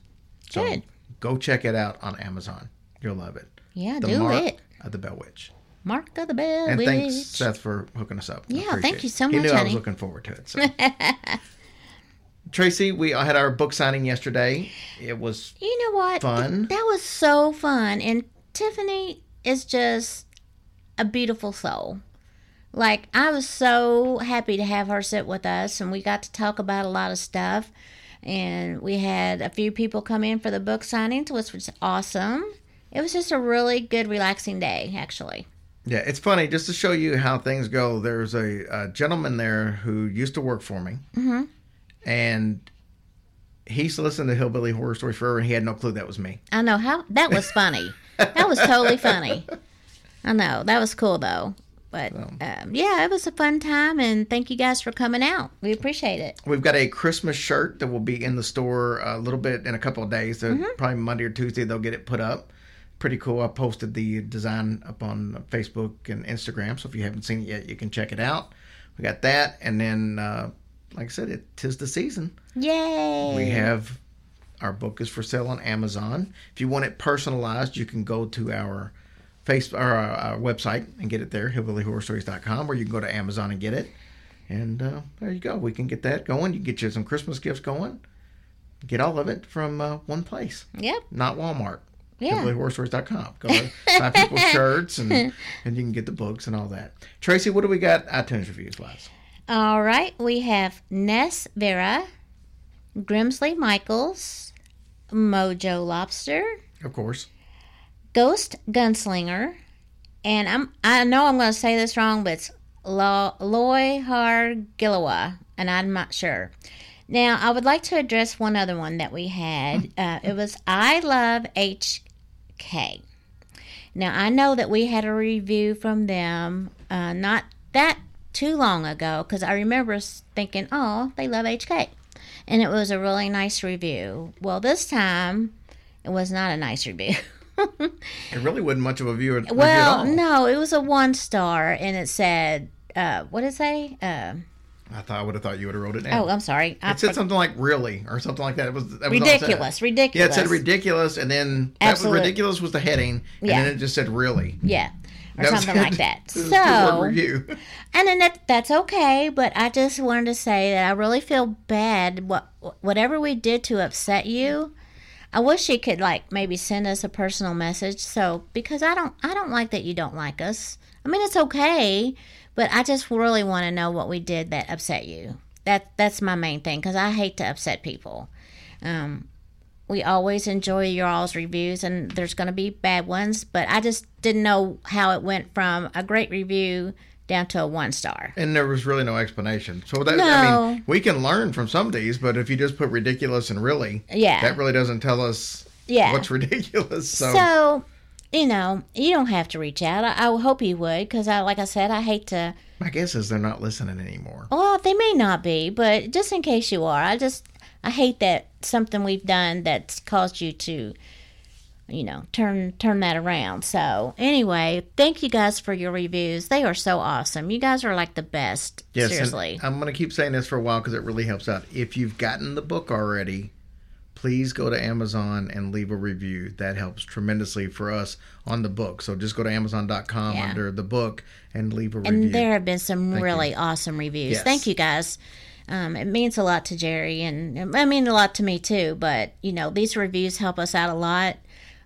So Good. go check it out on Amazon. You'll love it. Yeah, The do Mark it. of the Bell Witch. Mark of the Bell And Witch. thanks, Seth, for hooking us up. Yeah, thank it. you so much. He knew I was looking forward to it. So. Tracy, we had our book signing yesterday. It was You know what? Fun. That was so fun. And Tiffany is just a beautiful soul. Like, I was so happy to have her sit with us, and we got to talk about a lot of stuff. And we had a few people come in for the book signings, which was awesome. It was just a really good, relaxing day, actually. Yeah, it's funny just to show you how things go. There's a, a gentleman there who used to work for me, Mhm. and he's listened to Hillbilly Horror Stories forever, and he had no clue that was me. I know how that was funny. that was totally funny. I know that was cool though. But um, yeah, it was a fun time, and thank you guys for coming out. We appreciate it. We've got a Christmas shirt that will be in the store a little bit in a couple of days. So Mm-hmm. probably Monday or Tuesday they'll get it put up. Pretty cool. I posted the design up on Facebook and Instagram, so if you haven't seen it yet, you can check it out. We got that, and then uh, like I said, it tis the season. Yay! We have our book is for sale on Amazon. If you want it personalized, you can go to our face or our, our website and get it there, hillbillyhorrorstories.com, or you can go to Amazon and get it. And uh, there you go. We can get that going. You can get you some Christmas gifts going. Get all of it from uh, one place, Yep. not Walmart. Yeah. Hillbillyhorrorstories.com. Go buy people's shirts and and you can get the books and all that. Tracy, what do we got iTunes reviews wise? All right. We have Ness Vera, Grimsley Michaels, Mojo Lobster, Of course. Ghost Gunslinger, and I'm I know I'm going to say this wrong, but it's Lo- Loy Har Gillawa, and I'm not sure. Now, I would like to address one other one that we had. Uh, it was I Love HK. Now, I know that we had a review from them uh, not that too long ago because I remember thinking, oh, they love HK. And it was a really nice review. Well, this time, it was not a nice review. It really wasn't much of a view, Well, no, it was a one star, and it said, uh, "What did it say?" Uh, I thought I would have thought you would have wrote it down. oh, I'm sorry. I It said something like "really" or something like that. It was that was it ridiculous, Yeah, it said ridiculous, and then that was ridiculous was the heading, and Yeah. then it just said "really." Yeah, or That something like that. it was a two-word So, review. and then that that's okay. But I just wanted to say that I really feel bad. What whatever we did to upset you. I wish you could like maybe send us a personal message. So because I don't I don't like that you don't like us. I mean it's okay, but I just really want to know what we did that upset you. That that's my main thing because I hate to upset people. Um, we always enjoy your all's reviews, and there's going to be bad ones, but I just didn't know how it went from a great review down to a one star. And there was really no explanation. So that I mean, we can learn from some of these, but if you just put ridiculous and really, Yeah. that really doesn't tell us Yeah. what's ridiculous. So, So, you know, you don't have to reach out. I, I hope you would, because I, like I said, I hate to. my guess is they're not listening anymore. Well, they may not be, but just in case you are, I just I hate that something we've done that's caused you to, you know, turn turn that around. So anyway, thank you guys for your reviews. They are so awesome. You guys are like the best. Yes, Seriously. I'm going to keep saying this for a while because it really helps out. If you've gotten the book already, please go to Amazon and leave a review. That helps tremendously for us on the book. So just go to Amazon.com Yeah. under the book and leave a review. and there have been some Thank really awesome reviews. Yes. Thank you guys. Um, it means a lot to Jerry, and I mean a lot to me too. But you know, these reviews help us out a lot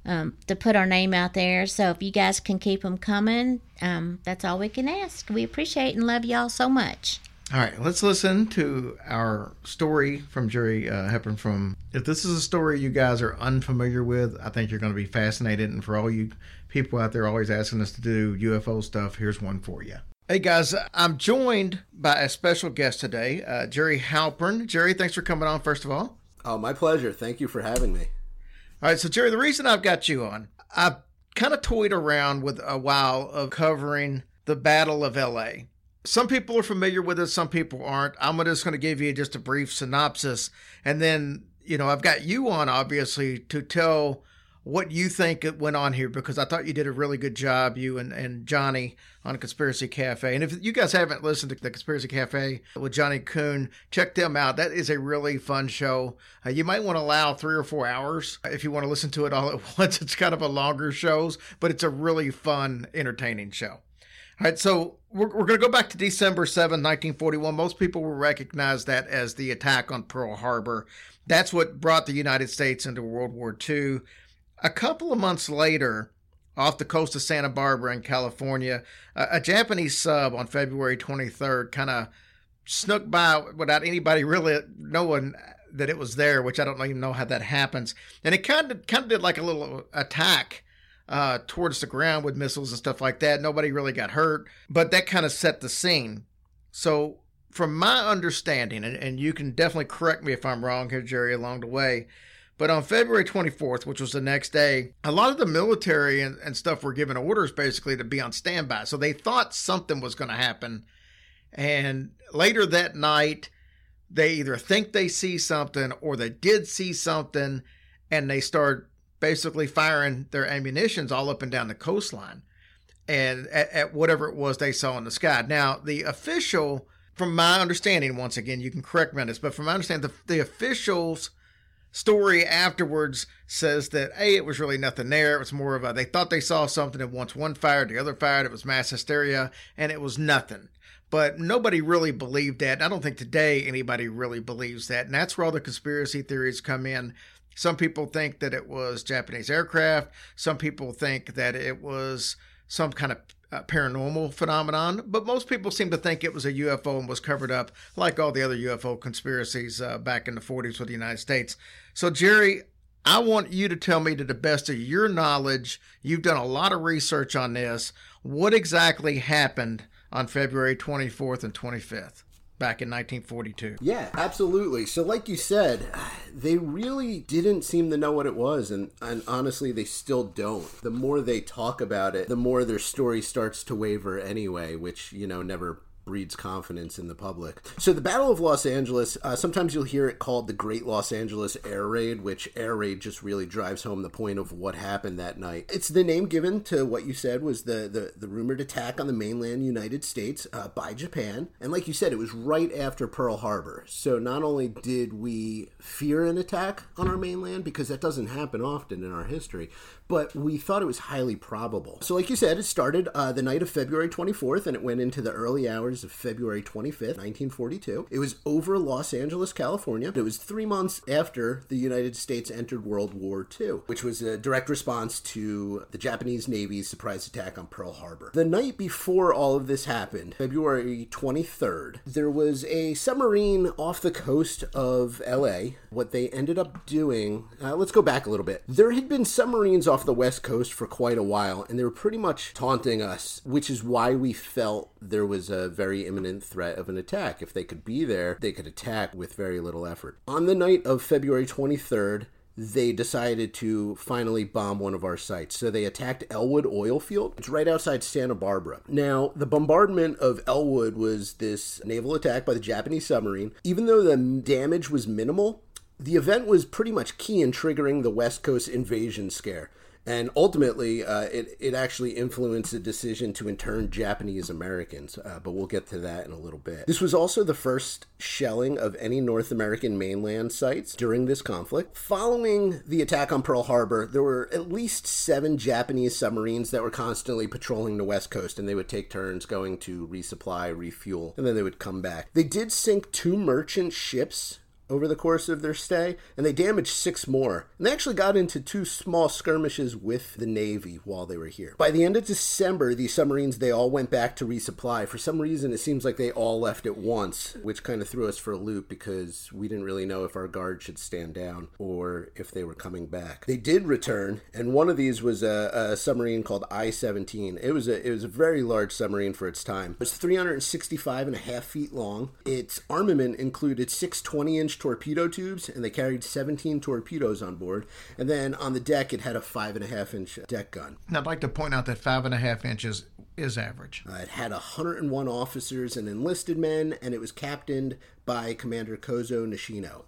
um, to put our name out there. So if you guys can keep them coming, um, that's all we can ask. We appreciate and love y'all so much. All right, let's listen to our story from Jerry uh, Hepburn. From if this is a story you guys are unfamiliar with, I think you're going to be fascinated. And for all you people out there always asking us to do UFO stuff, here's one for you. Hey guys, I'm joined by a special guest today, uh, Jerry Halpern. Jerry, thanks for coming on. First of all, Oh, my pleasure. Thank you for having me. All right. So Jerry, the reason I've got you on, I've kind of toyed around with a while of covering the Battle of L.A. Some people are familiar with it, some people aren't. I'm just going to give you just a brief synopsis, and then you know, I've got you on obviously to tell what you think went on here because I thought you did a really good job, you and, and Johnny on Conspiracy Cafe. And if you guys haven't listened to the Conspiracy Cafe with Johnny Coon, check them out. That is a really fun show. Uh, you might want to allow three or four hours if you want to listen to it all at once. It's kind of a longer shows, but it's a really fun, entertaining show. All right, so we're, we're going to go back to December 7, 1941. Most people will recognize that as the attack on Pearl Harbor. That's what brought the United States into World War II. A couple of months later, off the coast of Santa Barbara in California, a, a Japanese sub on February 23rd kind of snuck by without anybody really knowing that it was there, which I don't even know how that happens. And it kind of kind of did like a little attack uh, towards the ground with missiles and stuff like that. Nobody really got hurt, but that kind of set the scene. So, from my understanding, and, and you can definitely correct me if I'm wrong here, Jerry, along the way. But on February 24th, which was the next day, a lot of the military and, and stuff were given orders basically to be on standby. So they thought something was going to happen. And later that night, they either think they see something or they did see something and they start basically firing their ammunitions all up and down the coastline and at, at, whatever it was they saw in the sky. Now, the official, from my understanding, once again, you can correct me on this, but from my understanding, the, the officials' story afterwards says that, hey, it was really nothing there. It was more of a, they thought they saw something, and once one fired, the other fired. It was mass hysteria, and it was nothing. But nobody really believed that. I don't think today anybody really believes that. And that's where all the conspiracy theories come in some people think that it was Japanese aircraft. Some people think that it was some kind of uh, paranormal phenomenon, but most people seem to think it was a UFO and was covered up like all the other UFO conspiracies uh, back in the 40s with the United States. So, Jerry, I want you to tell me to the best of your knowledge. You've done a lot of research on this. What exactly happened on February 24th and 25th? back in 1942. Yeah, absolutely. So, like you said, they really didn't seem to know what it was, and, and honestly, they still don't. The more they talk about it, the more their story starts to waver anyway, which, you know, never breeds confidence in the public. So the Battle of Los Angeles, uh, sometimes you'll hear it called the Great Los Angeles Air Raid, which air raid just really drives home the point of what happened that night. It's the name given to what you said was the the, the rumored attack on the mainland United States uh, by Japan, and like you said, it was right after Pearl Harbor. So not only did we fear an attack on our mainland because that doesn't happen often in our history, but we thought it was highly probable. So, like you said, it started uh, the night of February 24th and it went into the early hours of February 25th, 1942. It was over Los Angeles, California. It was three months after the United States entered World War II, which was a direct response to the Japanese Navy's surprise attack on Pearl Harbor. The night before all of this happened, February 23rd, there was a submarine off the coast of LA. What they ended up doing, uh, let's go back a little bit. There had been submarines off off the West Coast for quite a while, and they were pretty much taunting us, which is why we felt there was a very imminent threat of an attack. If they could be there, they could attack with very little effort. On the night of February 23rd, they decided to finally bomb one of our sites. So they attacked Ellwood Oil Field. It's right outside Santa Barbara. Now, the bombardment of Ellwood was this naval attack by the Japanese submarine. Even though the damage was minimal, the event was pretty much key in triggering the West Coast invasion scare and ultimately, uh, it it actually influenced the decision to intern Japanese Americans. Uh, but we'll get to that in a little bit. This was also the first shelling of any North American mainland sites during this conflict. Following the attack on Pearl Harbor, there were at least seven Japanese submarines that were constantly patrolling the west coast, and they would take turns going to resupply, refuel, and then they would come back. They did sink two merchant ships over the course of their stay, and they damaged six more. And they actually got into two small skirmishes with the Navy while they were here. By the end of December, these submarines they all went back to resupply. For some reason, it seems like they all left at once, which kind of threw us for a loop because we didn't really know if our guard should stand down or if they were coming back. They did return, and one of these was a, a submarine called I-17. It was a it was a very large submarine for its time. It was 365 and a half feet long. Its armament included six 20 inch torpedo tubes, and they carried 17 torpedoes on board. And then on the deck, it had a five and a half inch deck gun. I'd like to point out that five and a half inches is average. Uh, it had 101 officers and enlisted men, and it was captained by Commander Kozo Nishino.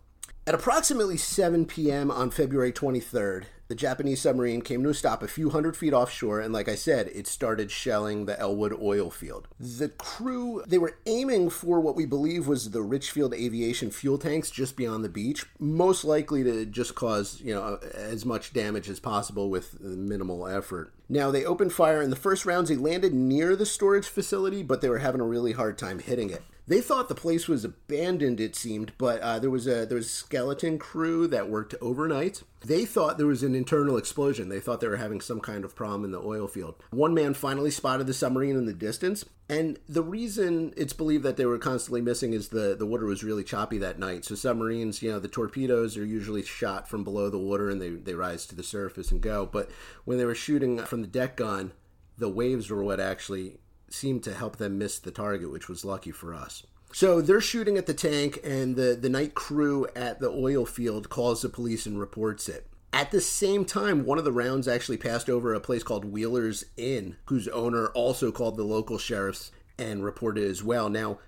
At approximately 7 p.m. on February 23rd, the Japanese submarine came to a stop a few hundred feet offshore, and like I said, it started shelling the Ellwood oil field. The crew, they were aiming for what we believe was the Richfield Aviation fuel tanks just beyond the beach, most likely to just cause, you know, as much damage as possible with minimal effort. Now, they opened fire in the first rounds. They landed near the storage facility, but they were having a really hard time hitting it. They thought the place was abandoned, it seemed, but uh, there was a there was a skeleton crew that worked overnight. They thought there was an internal explosion. They thought they were having some kind of problem in the oil field. One man finally spotted the submarine in the distance, and the reason it's believed that they were constantly missing is the the water was really choppy that night. So submarines, you know, the torpedoes are usually shot from below the water and they they rise to the surface and go. But when they were shooting from the deck gun, the waves were what actually seemed to help them miss the target, which was lucky for us. So they're shooting at the tank, and the, the night crew at the oil field calls the police and reports it. At the same time, one of the rounds actually passed over a place called Wheeler's Inn, whose owner also called the local sheriffs and reported as well. Now,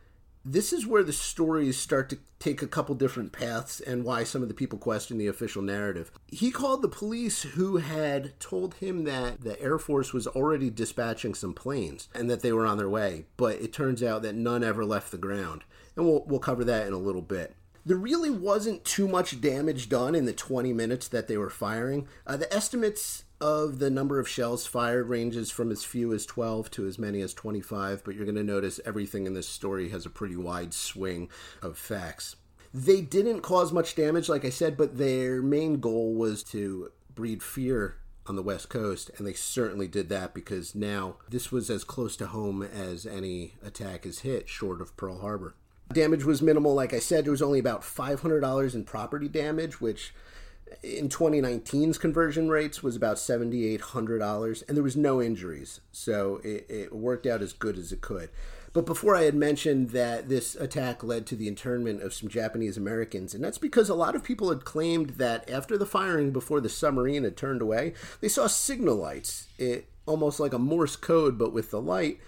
this is where the stories start to take a couple different paths and why some of the people question the official narrative. He called the police who had told him that the Air Force was already dispatching some planes and that they were on their way, but it turns out that none ever left the ground. And we'll, we'll cover that in a little bit. There really wasn't too much damage done in the 20 minutes that they were firing. Uh, the estimates of the number of shells fired ranges from as few as 12 to as many as 25, but you're going to notice everything in this story has a pretty wide swing of facts. They didn't cause much damage, like I said, but their main goal was to breed fear on the West Coast, and they certainly did that because now this was as close to home as any attack is hit, short of Pearl Harbor. Damage was minimal, like I said, there was only about $500 in property damage, which in 2019's conversion rates was about $7,800, and there was no injuries. So it, it, worked out as good as it could. But before I had mentioned that this attack led to the internment of some Japanese Americans, and that's because a lot of people had claimed that after the firing before the submarine had turned away, they saw signal lights, it, almost like a Morse code, but with the light,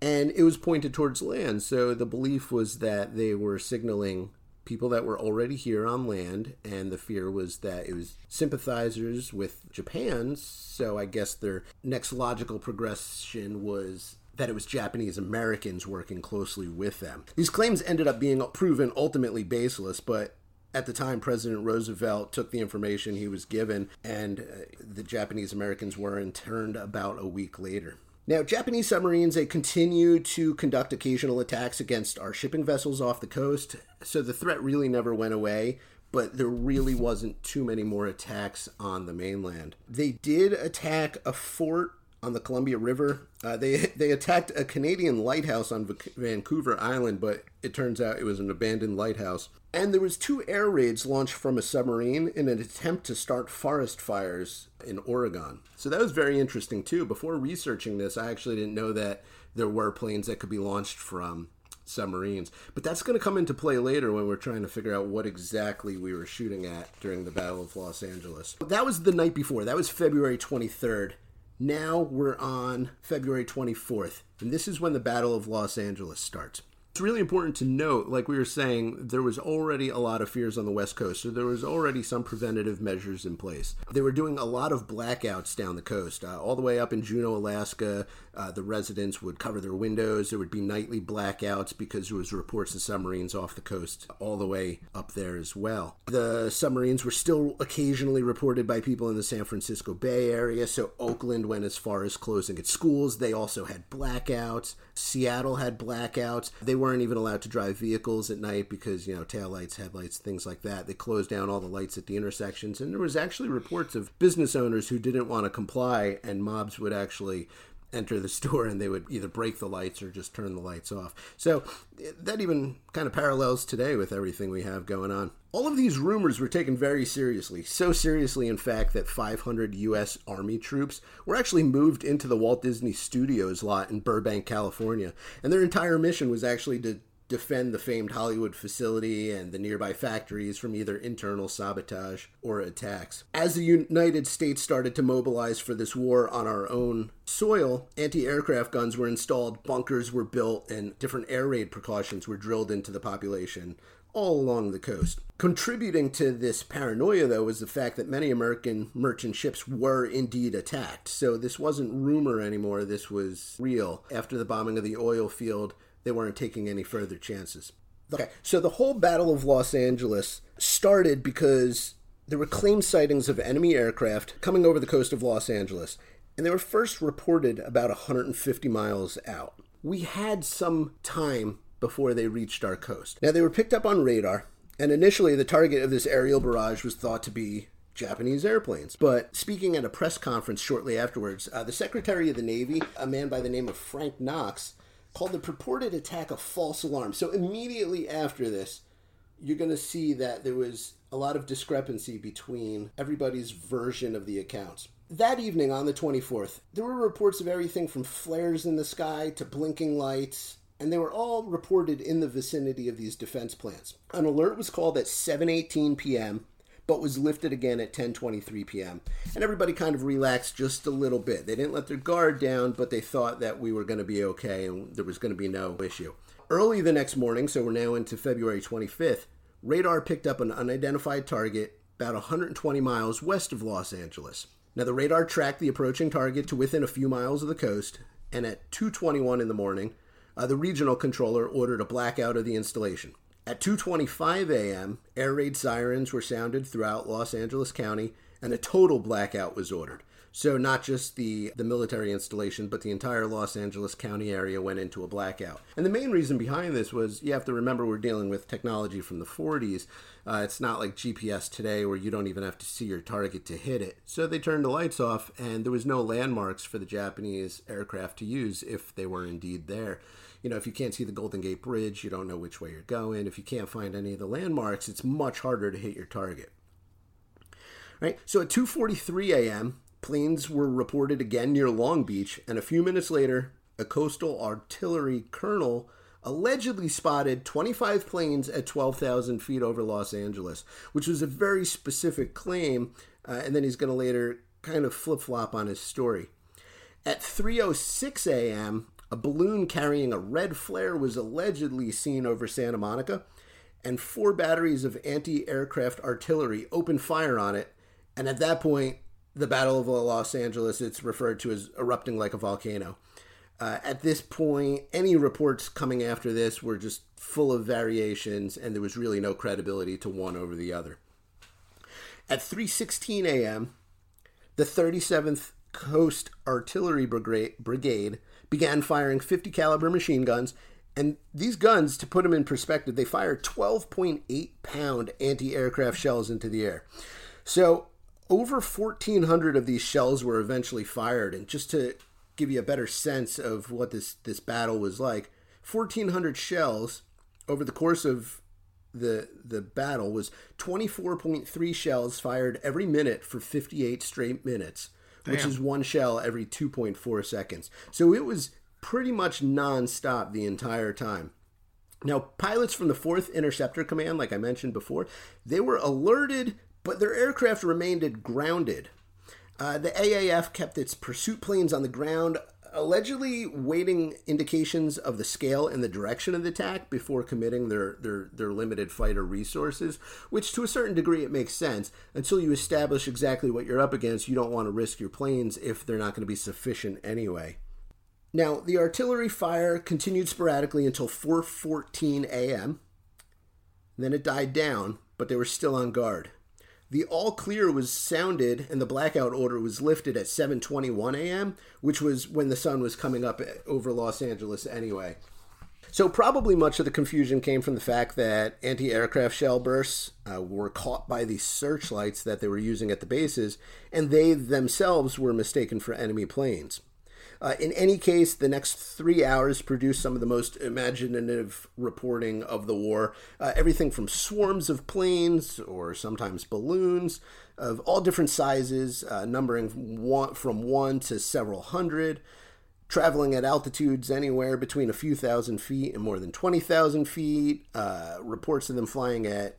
and it was pointed towards land. So the belief was that they were signaling people that were already here on land, and the fear was that it was sympathizers with Japan. So I guess their next logical progression was that it was Japanese Americans working closely with them. These claims ended up being proven ultimately baseless, but at the time, President Roosevelt took the information he was given, and uh, the Japanese Americans were interned about a week later. Now, Japanese submarines, they continue to conduct occasional attacks against our shipping vessels off the coast, so the threat really never went away, but there really wasn't too many more attacks on the mainland. They did attack a fort on the Columbia River. Uh, they they attacked a Canadian lighthouse on Vancouver Island, but it turns out it was an abandoned lighthouse. And there was two air raids launched from a submarine in an attempt to start forest fires in Oregon. So that was very interesting too. Before researching this, I actually didn't know that there were planes that could be launched from submarines. But that's going to come into play later when we're trying to figure out what exactly we were shooting at during the Battle of Los Angeles. That was the night before. That was February 23rd. Now we're on February 24th, and this is when the Battle of Los Angeles starts it's really important to note, like we were saying, there was already a lot of fears on the West Coast, so there was already some preventative measures in place. They were doing a lot of blackouts down the coast, uh, all the way up in Juneau, Alaska. Uh, the residents would cover their windows. There would be nightly blackouts because there was reports of submarines off the coast, all the way up there as well. The submarines were still occasionally reported by people in the San Francisco Bay Area, so Oakland went as far as closing its schools. They also had blackouts. Seattle had blackouts. They weren't even allowed to drive vehicles at night because, you know, taillights, headlights, things like that. They closed down all the lights at the intersections. And there was actually reports of business owners who didn't want to comply and mobs would actually enter the store and they would either break the lights or just turn the lights off. So that even kind of parallels today with everything we have going on. All of these rumors were taken very seriously, so seriously, in fact, that 500 U.S. Army troops were actually moved into the Walt Disney Studios lot in Burbank, California, and their entire mission was actually to defend the famed Hollywood facility and the nearby factories from either internal sabotage or attacks. As the United States started to mobilize for this war on our own soil, anti aircraft guns were installed, bunkers were built, and different air raid precautions were drilled into the population all along the coast. Contributing to this paranoia, though, was the fact that many American merchant ships were indeed attacked. So this wasn't rumor anymore, this was real. After the bombing of the oil field, they weren't taking any further chances. Okay, so the whole Battle of Los Angeles started because there were claimed sightings of enemy aircraft coming over the coast of Los Angeles, and they were first reported about 150 miles out. We had some time before they reached our coast. Now, they were picked up on radar, and initially the target of this aerial barrage was thought to be Japanese airplanes. But speaking at a press conference shortly afterwards, uh, the Secretary of the Navy, a man by the name of Frank Knox, called the purported attack a false alarm. So immediately after this, you're going to see that there was a lot of discrepancy between everybody's version of the accounts. That evening on the 24th, there were reports of everything from flares in the sky to blinking lights, and they were all reported in the vicinity of these defense plants. An alert was called at 7:18 p.m., but was lifted again at 10:23 p.m. And everybody kind of relaxed just a little bit. They didn't let their guard down, but they thought that we were going to be okay and there was going to be no issue. Early the next morning, so we're now into February 25th, radar picked up an unidentified target about 120 miles west of Los Angeles. Now, the radar tracked the approaching target to within a few miles of the coast, and at 2:21 in the morning, uh, the regional controller ordered a blackout of the installation. At 2:25 a.m., air raid sirens were sounded throughout Los Angeles County, and a total blackout was ordered. So not just the the military installation, but the entire Los Angeles County area went into a blackout. And the main reason behind this was you have to remember we're dealing with technology from the 40s. Uh, it's not like GPS today where you don't even have to see your target to hit it. So they turned the lights off, and there was no landmarks for the Japanese aircraft to use if they were indeed there. You know, if you can't see the Golden Gate Bridge, you don't know which way you're going. If you can't find any of the landmarks, it's much harder to hit your target. Right. So at 2:43 a.m., planes were reported again near Long Beach, and a few minutes later, a coastal artillery colonel allegedly spotted 25 planes at 12,000 feet over Los Angeles, which was a very specific claim. Uh, and then he's going to later kind of flip flop on his story. At 3:06 a.m., a balloon carrying a red flare was allegedly seen over Santa Monica, and four batteries of anti-aircraft artillery opened fire on it. And at that point, the Battle of Los Angeles, it's referred to as erupting like a volcano. Uh, at this point, any reports coming after this were just full of variations, and there was really no credibility to one over the other. At 3:16 a.m., the 37th Coast Artillery Brigade began firing 50 caliber machine guns, and these guns, to put them in perspective, they fired 12.8 pound anti-aircraft shells into the air. So over 1,400 of these shells were eventually fired, and just to give you a better sense of what this this battle was like. 1400 shells over the course of the the battle was 24.3 shells fired every minute for 58 straight minutes, Damn. which is one shell every 2.4 seconds. So it was pretty much nonstop the entire time. Now, pilots from the 4th Interceptor Command, like I mentioned before, they were alerted, but their aircraft remained grounded uh, the AAF kept its pursuit planes on the ground, allegedly waiting indications of the scale and the direction of the attack before committing their, their, their limited fighter resources, which to a certain degree it makes sense. Until you establish exactly what you're up against, you don't want to risk your planes if they're not going to be sufficient anyway. Now, the artillery fire continued sporadically until 4:14 a.m. Then it died down, but they were still on guard. The all clear was sounded and the blackout order was lifted at 7:21 a.m., which was when the sun was coming up over Los Angeles anyway. So probably much of the confusion came from the fact that anti-aircraft shell bursts uh, were caught by the searchlights that they were using at the bases, and they themselves were mistaken for enemy planes. Uh, in any case, the next three hours produced some of the most imaginative reporting of the war. Uh, everything from swarms of planes or sometimes balloons of all different sizes, uh, numbering one, from one to several hundred, traveling at altitudes anywhere between a few thousand feet and more than 20,000 feet. Uh, reports of them flying at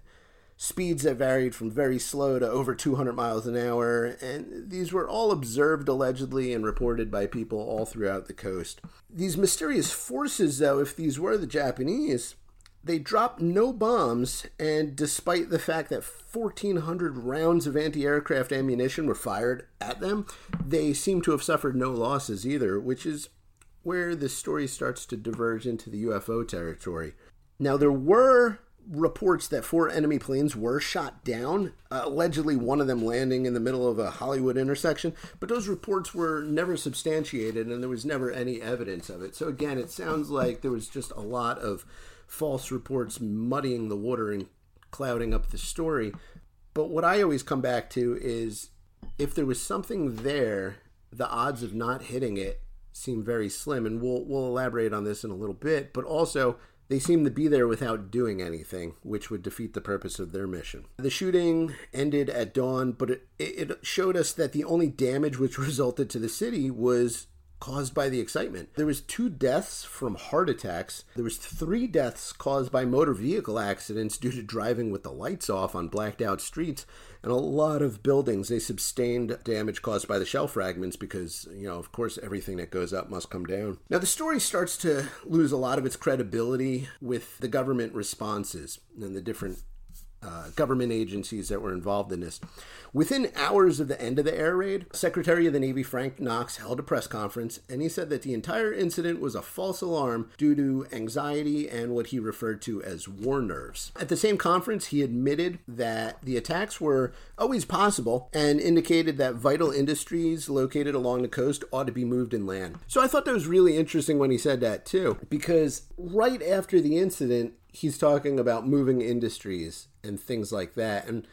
speeds that varied from very slow to over 200 miles an hour, and these were all observed allegedly and reported by people all throughout the coast. These mysterious forces, though, if these were the Japanese, They dropped no bombs, and despite the fact that 1,400 rounds of anti aircraft ammunition were fired at them, they seem to have suffered no losses either, which is where the story starts to diverge into the UFO territory. Now, there were reports that four enemy planes were shot down, uh, allegedly one of them landing in the middle of a Hollywood intersection, but those reports were never substantiated and there was never any evidence of it. So again, it sounds like there was just a lot of false reports muddying the water and clouding up the story. But what I always come back to is if there was something there, the odds of not hitting it seem very slim and we'll we'll elaborate on this in a little bit, but also they seem to be there without doing anything, which would defeat the purpose of their mission. The shooting ended at dawn, but it, it showed us that the only damage which resulted to the city was caused by the excitement. There was two deaths from heart attacks. There was three deaths caused by motor vehicle accidents due to driving with the lights off on blacked out streets, and a lot of buildings they sustained damage caused by the shell fragments because, you know, of course everything that goes up must come down. Now the story starts to lose a lot of its credibility with the government responses and the different uh, government agencies that were involved in this. Within hours of the end of the air raid, Secretary of the Navy Frank Knox held a press conference and he said that the entire incident was a false alarm due to anxiety and what he referred to as war nerves. At the same conference, he admitted that the attacks were always possible and indicated that vital industries located along the coast ought to be moved inland. So I thought that was really interesting when he said that too, because right after the incident, he's talking about moving industries and things like that. And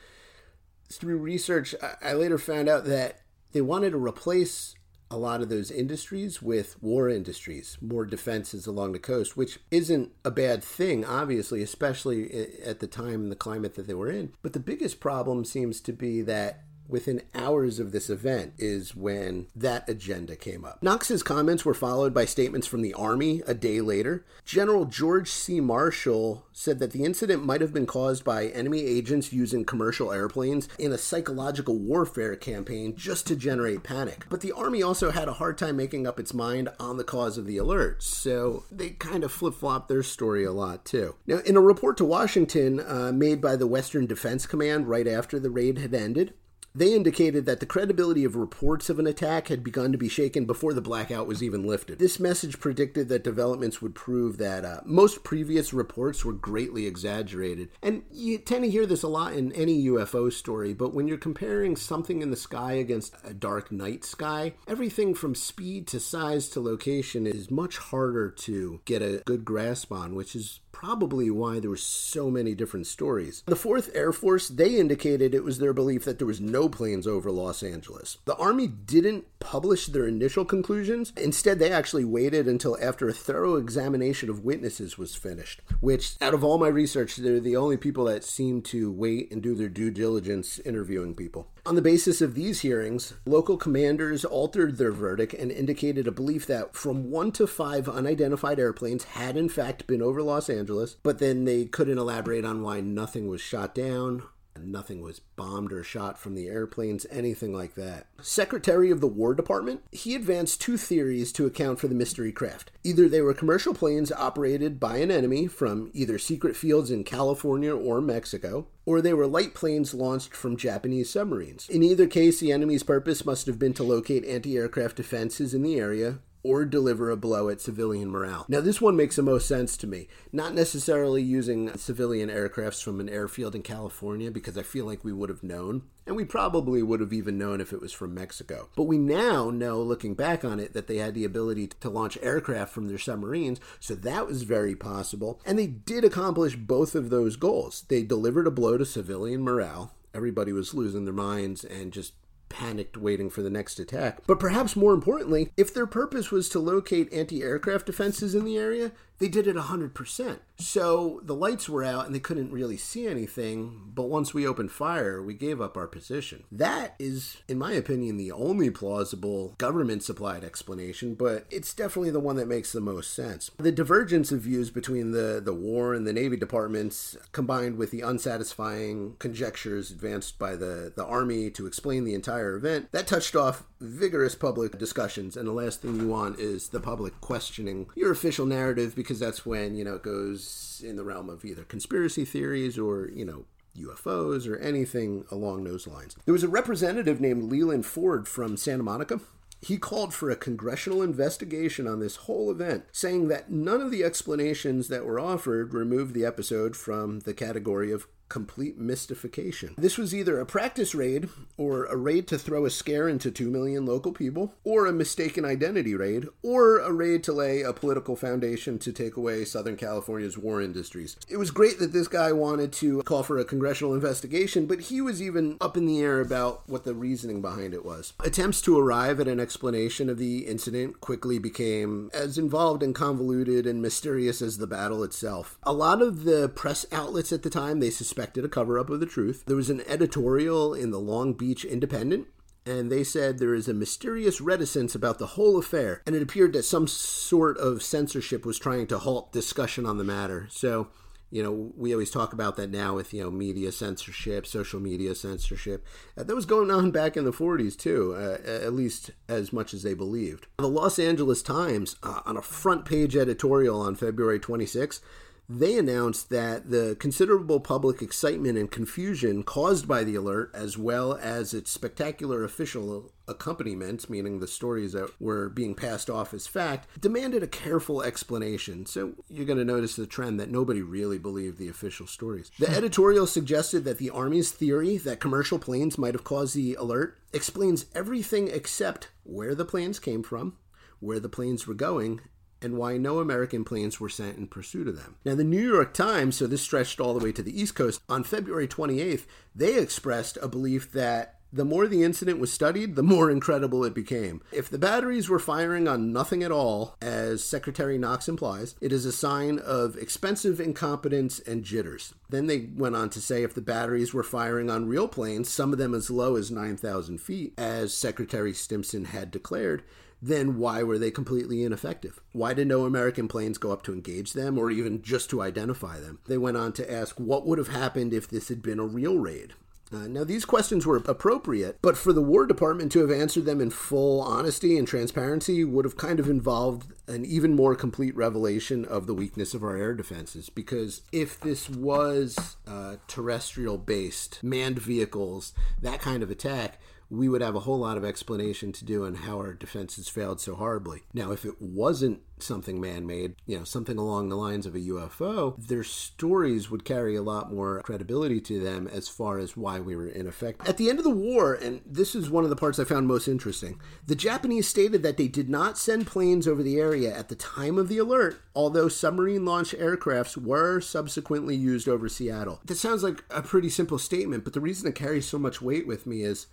through research, I later found out that they wanted to replace a lot of those industries with war industries, more defenses along the coast, which isn't a bad thing, obviously, especially at the time and the climate that they were in. But the biggest problem seems to be that within hours of this event is when that agenda came up. Knox's comments were followed by statements from the Army a day later. General George C. Marshall said that the incident might have been caused by enemy agents using commercial airplanes in a psychological warfare campaign just to generate panic. But the Army also had a hard time making up its mind on the cause of the alert, so they kind of flip flopped their story a lot too. Now, in a report to Washington uh, made by the Western Defense Command right after the raid had ended, they indicated that the credibility of reports of an attack had begun to be shaken before the blackout was even lifted. This message predicted that developments would prove that uh, most previous reports were greatly exaggerated. And you tend to hear this a lot in any UFO story, but when you're comparing something in the sky against a dark night sky, everything from speed to size to location is much harder to get a good grasp on, which is probably why there were so many different stories. The 4th Air Force, they indicated it was their belief that there was no planes over Los Angeles. The Army didn't publish their initial conclusions. Instead, they actually waited until after a thorough examination of witnesses was finished, which, out of all my research, they're the only people that seem to wait and do their due diligence interviewing people. On the basis of these hearings, local commanders altered their verdict and indicated a belief that from one to five unidentified airplanes had in fact been over Los Angeles, but then they couldn't elaborate on why nothing was shot down Nothing was bombed or shot from the airplanes, anything like that. Secretary of the War Department, he advanced two theories to account for the mystery craft. Either they were commercial planes operated by an enemy from either secret fields in California or Mexico, or they were light planes launched from Japanese submarines. In either case, the enemy's purpose must have been to locate anti aircraft defenses in the area or deliver a blow at civilian morale. Now, this one makes the most sense to me. Not necessarily using civilian aircrafts from an airfield in California, because I feel like we would have known, and we probably would have even known if it was from Mexico. But we now know, looking back on it, that they had the ability to launch aircraft from their submarines, so that was very possible. And they did accomplish both of those goals. They delivered a blow to civilian morale. Everybody was losing their minds and just panicked waiting for the next attack. But perhaps more importantly, if their purpose was to locate anti aircraft defenses in the area, they did it 100%. So the lights were out and they couldn't really see anything, but once we opened fire, we gave up our position. That is, in my opinion, the only plausible government supplied explanation, but it's definitely the one that makes the most sense. The divergence of views between the, the War and the Navy departments, combined with the unsatisfying conjectures advanced by the, the Army to explain the entire event, that touched off vigorous public discussions, and the last thing you want is the public questioning your official narrative because that's when, you know, it goes in the realm of either conspiracy theories or, you know, UFOs or anything along those lines. There was a representative named Leland Ford from Santa Monica. He called for a congressional investigation on this whole event, saying that none of the explanations that were offered removed the episode from the category of complete mystification. This was either a practice raid, or a raid to throw a scare into 2 million local people, or a mistaken identity raid, or a raid to lay a political foundation to take away Southern California's war industries. It was great that this guy wanted to call for a congressional investigation, but he was even up in the air about what the reasoning behind it was. Attempts to arrive at an explanation of the incident quickly became as involved and convoluted and mysterious as the battle itself. A lot of the press outlets at the time, they suspected suspected a cover up of the truth. There was an editorial in the Long Beach Independent and they said there is a mysterious reticence about the whole affair, and it appeared that some sort of censorship was trying to halt discussion on the matter. So, you know, we always talk about that now with, you know, media censorship, social media censorship. Uh, that was going on back in the 40s, too, uh, at least as much as they believed. The Los Angeles Times, uh, on a front page editorial on February 26, they announced that the considerable public excitement and confusion caused by the alert, as well as its spectacular official accompaniment, meaning the stories that were being passed off as fact, demanded a careful explanation. So you're going to notice the trend that nobody really believed the official stories. The hmm. editorial suggested that the Army's theory that commercial planes might have caused the alert explains everything except where the planes came from, where the planes were going, and why no American planes were sent in pursuit of them. Now, the New York Times, so this stretched all the way to the East Coast, on February 28th, they expressed a belief that the more the incident was studied, the more incredible it became. If the batteries were firing on nothing at all, as Secretary Knox implies, it is a sign of expensive incompetence and jitters. Then they went on to say if the batteries were firing on real planes, some of them as low as 9,000 feet, as Secretary Stimson had declared, then why were they completely ineffective? Why did no American planes go up to engage them or even just to identify them? They went on to ask what would have happened if this had been a real raid. Uh, now, these questions were appropriate, but for the War Department to have answered them in full honesty and transparency would have kind of involved an even more complete revelation of the weakness of our air defenses. Because if this was uh, terrestrial based, manned vehicles, that kind of attack, we would have a whole lot of explanation to do on how our defenses failed so horribly. Now, if it wasn't something man made, you know, something along the lines of a UFO, their stories would carry a lot more credibility to them as far as why we were ineffective. At the end of the war, and this is one of the parts I found most interesting, the Japanese stated that they did not send planes over the area at the time of the alert, although submarine launched aircrafts were subsequently used over Seattle. That sounds like a pretty simple statement, but the reason it carries so much weight with me is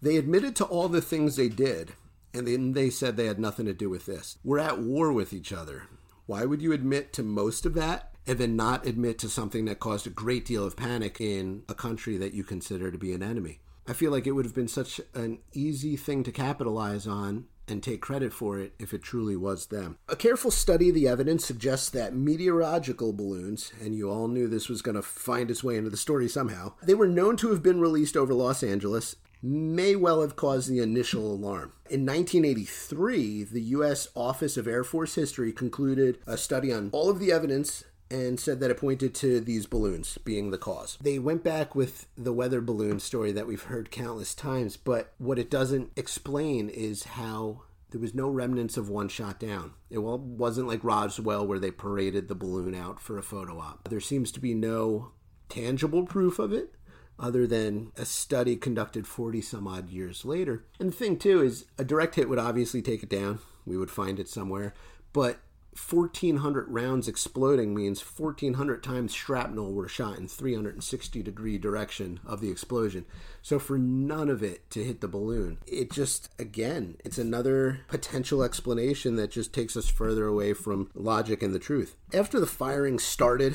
they admitted to all the things they did, and then they said they had nothing to do with this. We're at war with each other. Why would you admit to most of that and then not admit to something that caused a great deal of panic in a country that you consider to be an enemy? I feel like it would have been such an easy thing to capitalize on and take credit for it if it truly was them. A careful study of the evidence suggests that meteorological balloons, and you all knew this was going to find its way into the story somehow, they were known to have been released over Los Angeles may well have caused the initial alarm. In 1983, the U.S. Office of Air Force History concluded a study on all of the evidence and said that it pointed to these balloons being the cause. They went back with the weather balloon story that we've heard countless times, but what it doesn't explain is how there was no remnants of one shot down. It wasn't like Roswell where they paraded the balloon out for a photo op. There seems to be no tangible proof of it other than a study conducted 40 some odd years later. And the thing, too, is a direct hit would obviously take it down. We would find it somewhere. But 1,400 rounds exploding means 1,400 times shrapnel were shot in 360 degree direction of the explosion. So for none of it to hit the balloon, it just, again, it's another potential explanation that just takes us further away from logic and the truth. After the firing started,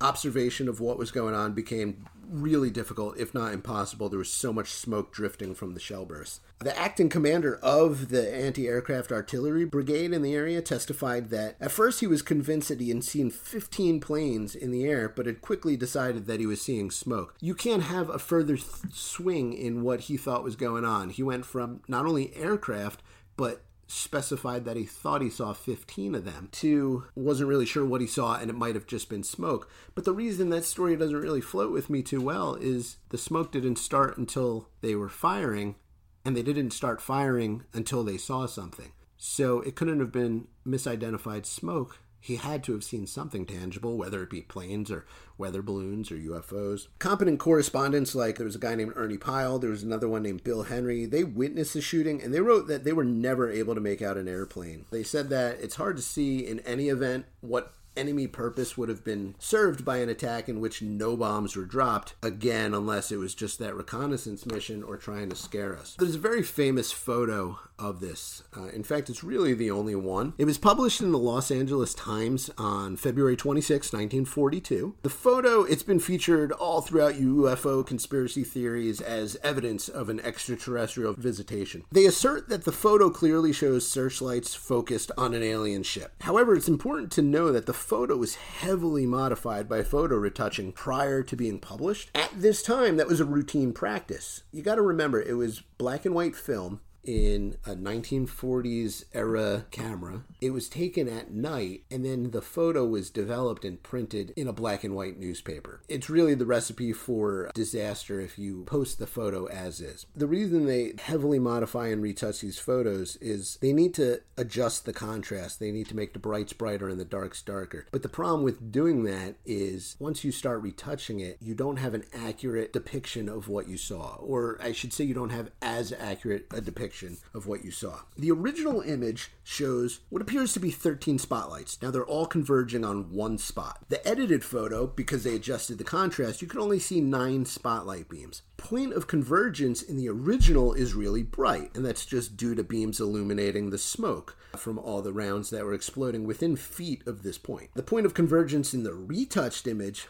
observation of what was going on became really difficult, if not impossible. There was so much smoke drifting from the shell bursts. The acting commander of the anti aircraft artillery brigade in the area testified that at first he was convinced that he had seen 15 planes in the air, but had quickly decided that he was seeing smoke. You can't have a further th- swing in what he thought was going on. He went from not only aircraft, but specified that he thought he saw 15 of them. Two, wasn't really sure what he saw and it might have just been smoke. But the reason that story doesn't really float with me too well is the smoke didn't start until they were firing and they didn't start firing until they saw something. So it couldn't have been misidentified smoke he had to have seen something tangible, whether it be planes or weather balloons or UFOs. Competent correspondents, like there was a guy named Ernie Pyle, there was another one named Bill Henry, they witnessed the shooting and they wrote that they were never able to make out an airplane. They said that it's hard to see in any event what enemy purpose would have been served by an attack in which no bombs were dropped, again, unless it was just that reconnaissance mission or trying to scare us. There's a very famous photo of this. Uh, in fact, it's really the only one. It was published in the Los Angeles Times on February 26, 1942. The photo, it's been featured all throughout UFO conspiracy theories as evidence of an extraterrestrial visitation. They assert that the photo clearly shows searchlights focused on an alien ship. However, it's important to know that the photo was heavily modified by photo retouching prior to being published. At this time, that was a routine practice. You got to remember, it was black and white film in a 1940s era camera. It was taken at night, and then the photo was developed and printed in a black and white newspaper. It's really the recipe for disaster if you post the photo as is. The reason they heavily modify and retouch these photos is they need to adjust the contrast, they need to make the brights brighter and the darks darker. But the problem with doing that is once you start retouching it, you don't have an accurate depiction of what you saw, or I should say, you don't have as accurate a depiction depiction of what you saw. The original image shows what appears to be 13 spotlights. Now they're all converging on one spot. The edited photo, because they adjusted the contrast, you can only see nine spotlight beams. Point of convergence in the original is really bright, and that's just due to beams illuminating the smoke from all the rounds that were exploding within feet of this point. The point of convergence in the retouched image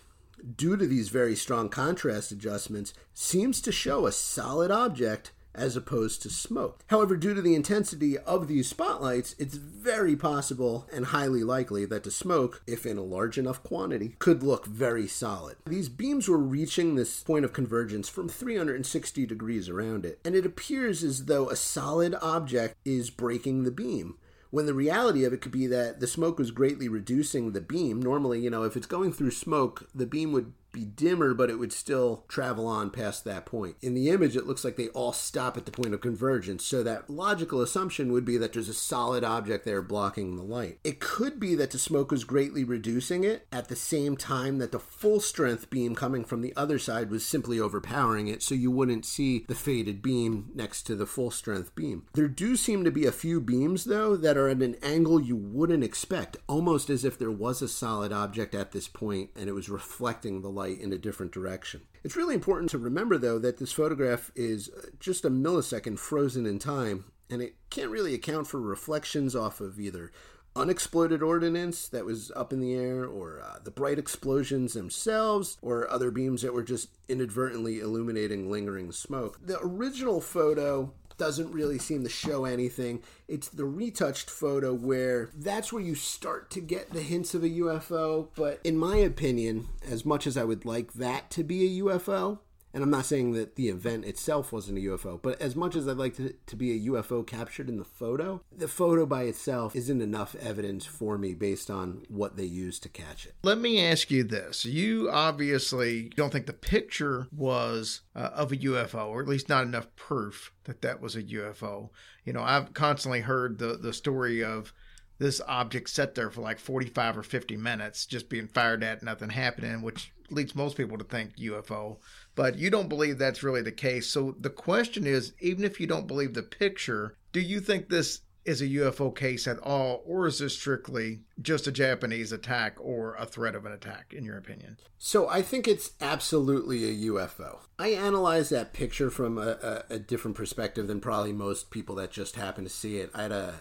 due to these very strong contrast adjustments, seems to show a solid object as opposed to smoke. However, due to the intensity of these spotlights, it's very possible and highly likely that the smoke, if in a large enough quantity, could look very solid. These beams were reaching this point of convergence from 360 degrees around it, and it appears as though a solid object is breaking the beam when the reality of it could be that the smoke was greatly reducing the beam. Normally, you know, if it's going through smoke, the beam would be dimmer, but it would still travel on past that point. In the image, it looks like they all stop at the point of convergence, so that logical assumption would be that there's a solid object there blocking the light. It could be that the smoke was greatly reducing it at the same time that the full strength beam coming from the other side was simply overpowering it, so you wouldn't see the faded beam next to the full strength beam. There do seem to be a few beams, though, that are at an angle you wouldn't expect, almost as if there was a solid object at this point and it was reflecting the light in a different direction. It's really important to remember, though, that this photograph is just a millisecond frozen in time, and it can't really account for reflections off of either unexploded ordnance that was up in the air, or uh, the bright explosions themselves, or other beams that were just inadvertently illuminating lingering smoke. The original photo doesn't really seem to show anything. It's the retouched photo where that's where you start to get the hints of a UFO. But in my opinion, as much as I would like that to be a UFO, and I'm not saying that the event itself wasn't a UFO, but as much as I'd like to, to be a UFO captured in the photo, the photo by itself isn't enough evidence for me based on what they used to catch it. Let me ask you this. You obviously don't think the picture was uh, of a UFO, or at least not enough proof that that was a UFO. You know, I've constantly heard the, the story of this object sat there for like 45 or 50 minutes just being fired at, nothing happening, which leads most people to think UFO. But you don't believe that's really the case. So the question is even if you don't believe the picture, do you think this is a UFO case at all, or is this strictly just a Japanese attack or a threat of an attack, in your opinion? So I think it's absolutely a UFO. I analyze that picture from a, a, a different perspective than probably most people that just happen to see it. I had a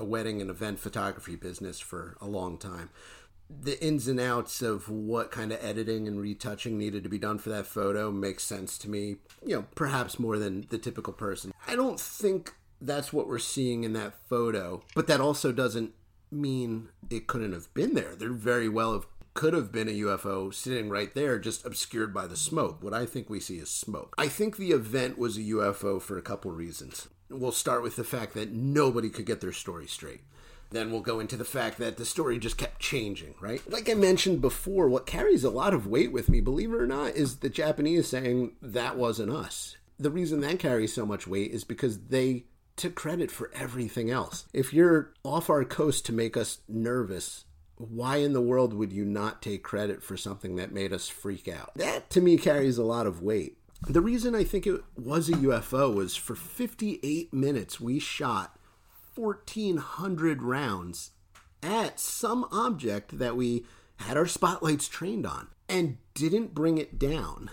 a wedding and event photography business for a long time. The ins and outs of what kind of editing and retouching needed to be done for that photo makes sense to me, you know, perhaps more than the typical person. I don't think that's what we're seeing in that photo, but that also doesn't mean it couldn't have been there. There very well have could have been a UFO sitting right there, just obscured by the smoke. What I think we see is smoke. I think the event was a UFO for a couple reasons. We'll start with the fact that nobody could get their story straight. Then we'll go into the fact that the story just kept changing, right? Like I mentioned before, what carries a lot of weight with me, believe it or not, is the Japanese saying that wasn't us. The reason that carries so much weight is because they took credit for everything else. If you're off our coast to make us nervous, why in the world would you not take credit for something that made us freak out? That to me carries a lot of weight. The reason I think it was a UFO was for 58 minutes we shot 1,400 rounds at some object that we had our spotlights trained on and didn't bring it down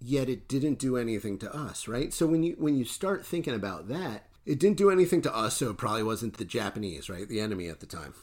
yet it didn't do anything to us right? So when you when you start thinking about that it didn't do anything to us so it probably wasn't the japanese right the enemy at the time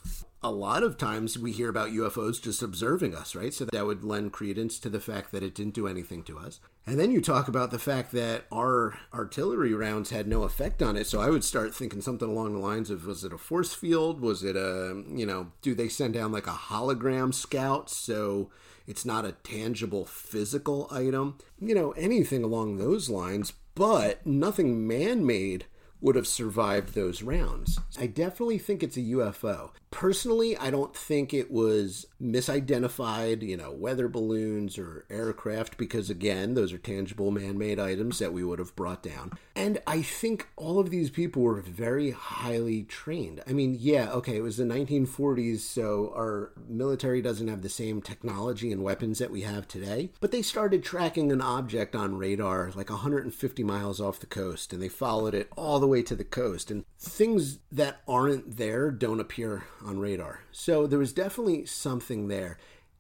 a lot of times we hear about UFOs just observing us, right? So that would lend credence to the fact that it didn't do anything to us. And then you talk about the fact that our artillery rounds had no effect on it. So I would start thinking something along the lines of was it a force field? Was it a, you know, do they send down like a hologram scout so it's not a tangible physical item? You know, anything along those lines, but nothing man made would have survived those rounds. I definitely think it's a UFO. Personally, I don't think it was misidentified, you know, weather balloons or aircraft, because again, those are tangible man made items that we would have brought down. And I think all of these people were very highly trained. I mean, yeah, okay, it was the 1940s, so our military doesn't have the same technology and weapons that we have today, but they started tracking an object on radar like 150 miles off the coast, and they followed it all the way to the coast. And things that aren't there don't appear on radar. So there was definitely something there.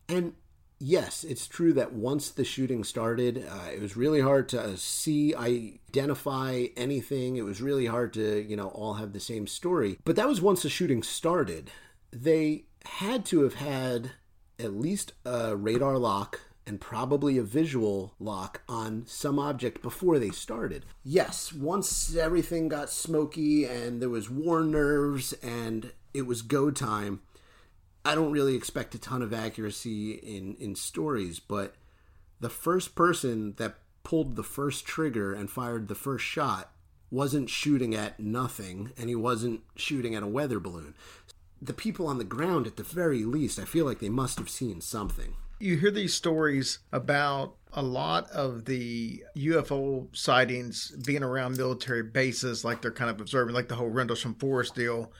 And yes, it's true that once the shooting started, uh, it was really hard to see, identify anything. It was really hard to, you know, all have the same story. But that was once the shooting started. They had to have had at least a radar lock and probably a visual lock on some object before they started. Yes, once everything got smoky and there was war nerves and it was go time, I don't really expect a ton of accuracy in, in stories, but the first person that pulled the first trigger and fired the first shot wasn't shooting at nothing and he wasn't shooting at a weather balloon. The people on the ground, at the very least, I feel like they must have seen something. You hear these stories about a lot of the UFO sightings being around military bases, like they're kind of observing, like the whole Rendlesham Forest deal,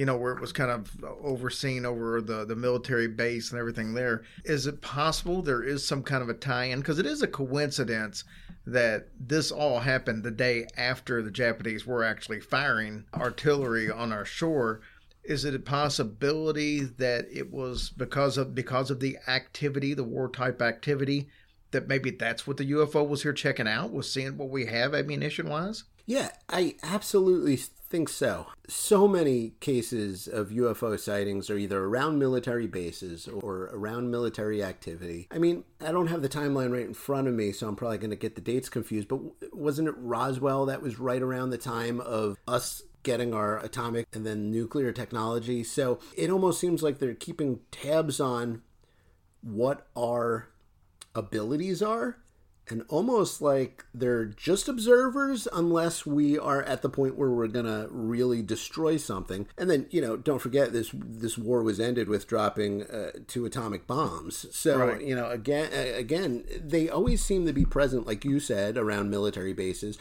you know, where it was kind of uh, overseen over the, the military base and everything there. Is it possible there is some kind of a tie in? Because it is a coincidence that this all happened the day after the Japanese were actually firing artillery on our shore is it a possibility that it was because of because of the activity, the war type activity, that maybe that's what the UFO was here checking out, was seeing what we have ammunition wise? Yeah, I absolutely think so. So many cases of UFO sightings are either around military bases or around military activity. I mean, I don't have the timeline right in front of me, so I'm probably going to get the dates confused, but wasn't it Roswell that was right around the time of us getting our atomic and then nuclear technology. So it almost seems like they're keeping tabs on what our abilities are and almost like they're just observers unless we are at the point where we're gonna really destroy something and then you know don't forget this this war was ended with dropping uh, two atomic bombs so right. you know again again they always seem to be present like you said around military bases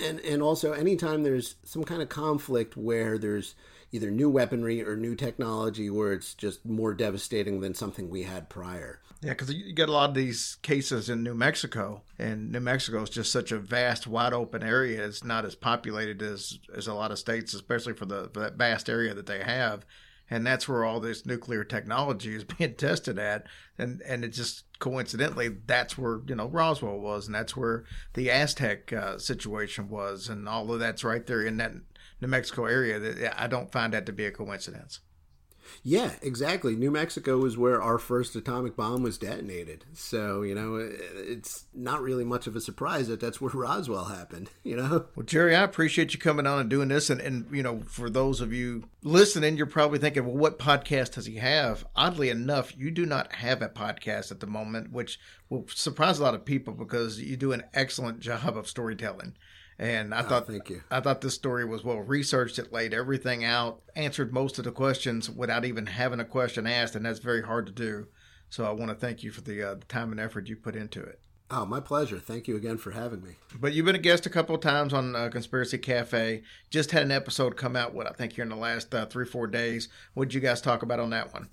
and and also anytime there's some kind of conflict where there's either new weaponry or new technology where it's just more devastating than something we had prior. Yeah, because you get a lot of these cases in New Mexico, and New Mexico is just such a vast, wide open area. It's not as populated as as a lot of states, especially for the for that vast area that they have. And that's where all this nuclear technology is being tested at. And and it just coincidentally that's where you know Roswell was and that's where the Aztec uh, situation was. And all of that's right there in that New Mexico area that I don't find that to be a coincidence yeah, exactly. New Mexico is where our first atomic bomb was detonated. So, you know, it's not really much of a surprise that that's where Roswell happened, you know? Well, Jerry, I appreciate you coming on and doing this. And, and you know, for those of you listening, you're probably thinking, well, what podcast does he have? Oddly enough, you do not have a podcast at the moment, which will surprise a lot of people because you do an excellent job of storytelling And I thought, thank you. I thought this story was well researched. It laid everything out, answered most of the questions without even having a question asked, and that's very hard to do. So I want to thank you for the, uh, the time and effort you put into it. Oh, my pleasure. Thank you again for having me. But you've been a guest a couple of times on uh, Conspiracy Cafe. Just had an episode come out. What I think here in the last uh, three four days. What did you guys talk about on that one?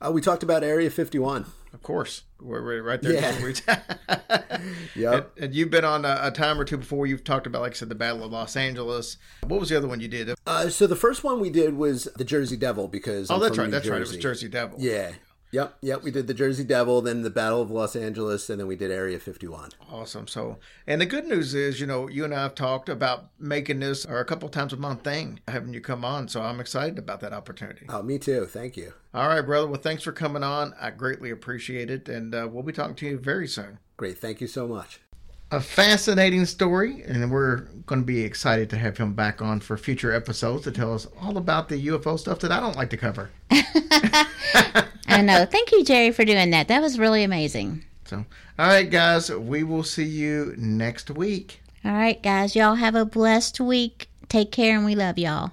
Uh, we talked about Area 51. Of course, we're, we're right there. Yeah. yep. And, and, you've been on a, a, time or two before. You've talked about, like I said, the Battle of Los Angeles. What was the other one you did? Uh, so the first one we did was the Jersey Devil because oh, I'm that's right, New that's Jersey. right. It was Jersey Devil. Yeah. Yep, yep. We did the Jersey Devil, then the Battle of Los Angeles, and then we did Area 51. Awesome. So, and the good news is, you know, you and I have talked about making this or a couple times a month thing, having you come on. So I'm excited about that opportunity. Oh, me too. Thank you. All right, brother. Well, thanks for coming on. I greatly appreciate it, and uh, we'll be talking to you very soon. Great. Thank you so much. A fascinating story, and we're going to be excited to have him back on for future episodes to tell us all about the UFO stuff that I don't like to cover. I know. Thank you, Jerry, for doing that. That was really amazing. So, all right, guys, we will see you next week. All right, guys, y'all have a blessed week. Take care, and we love y'all.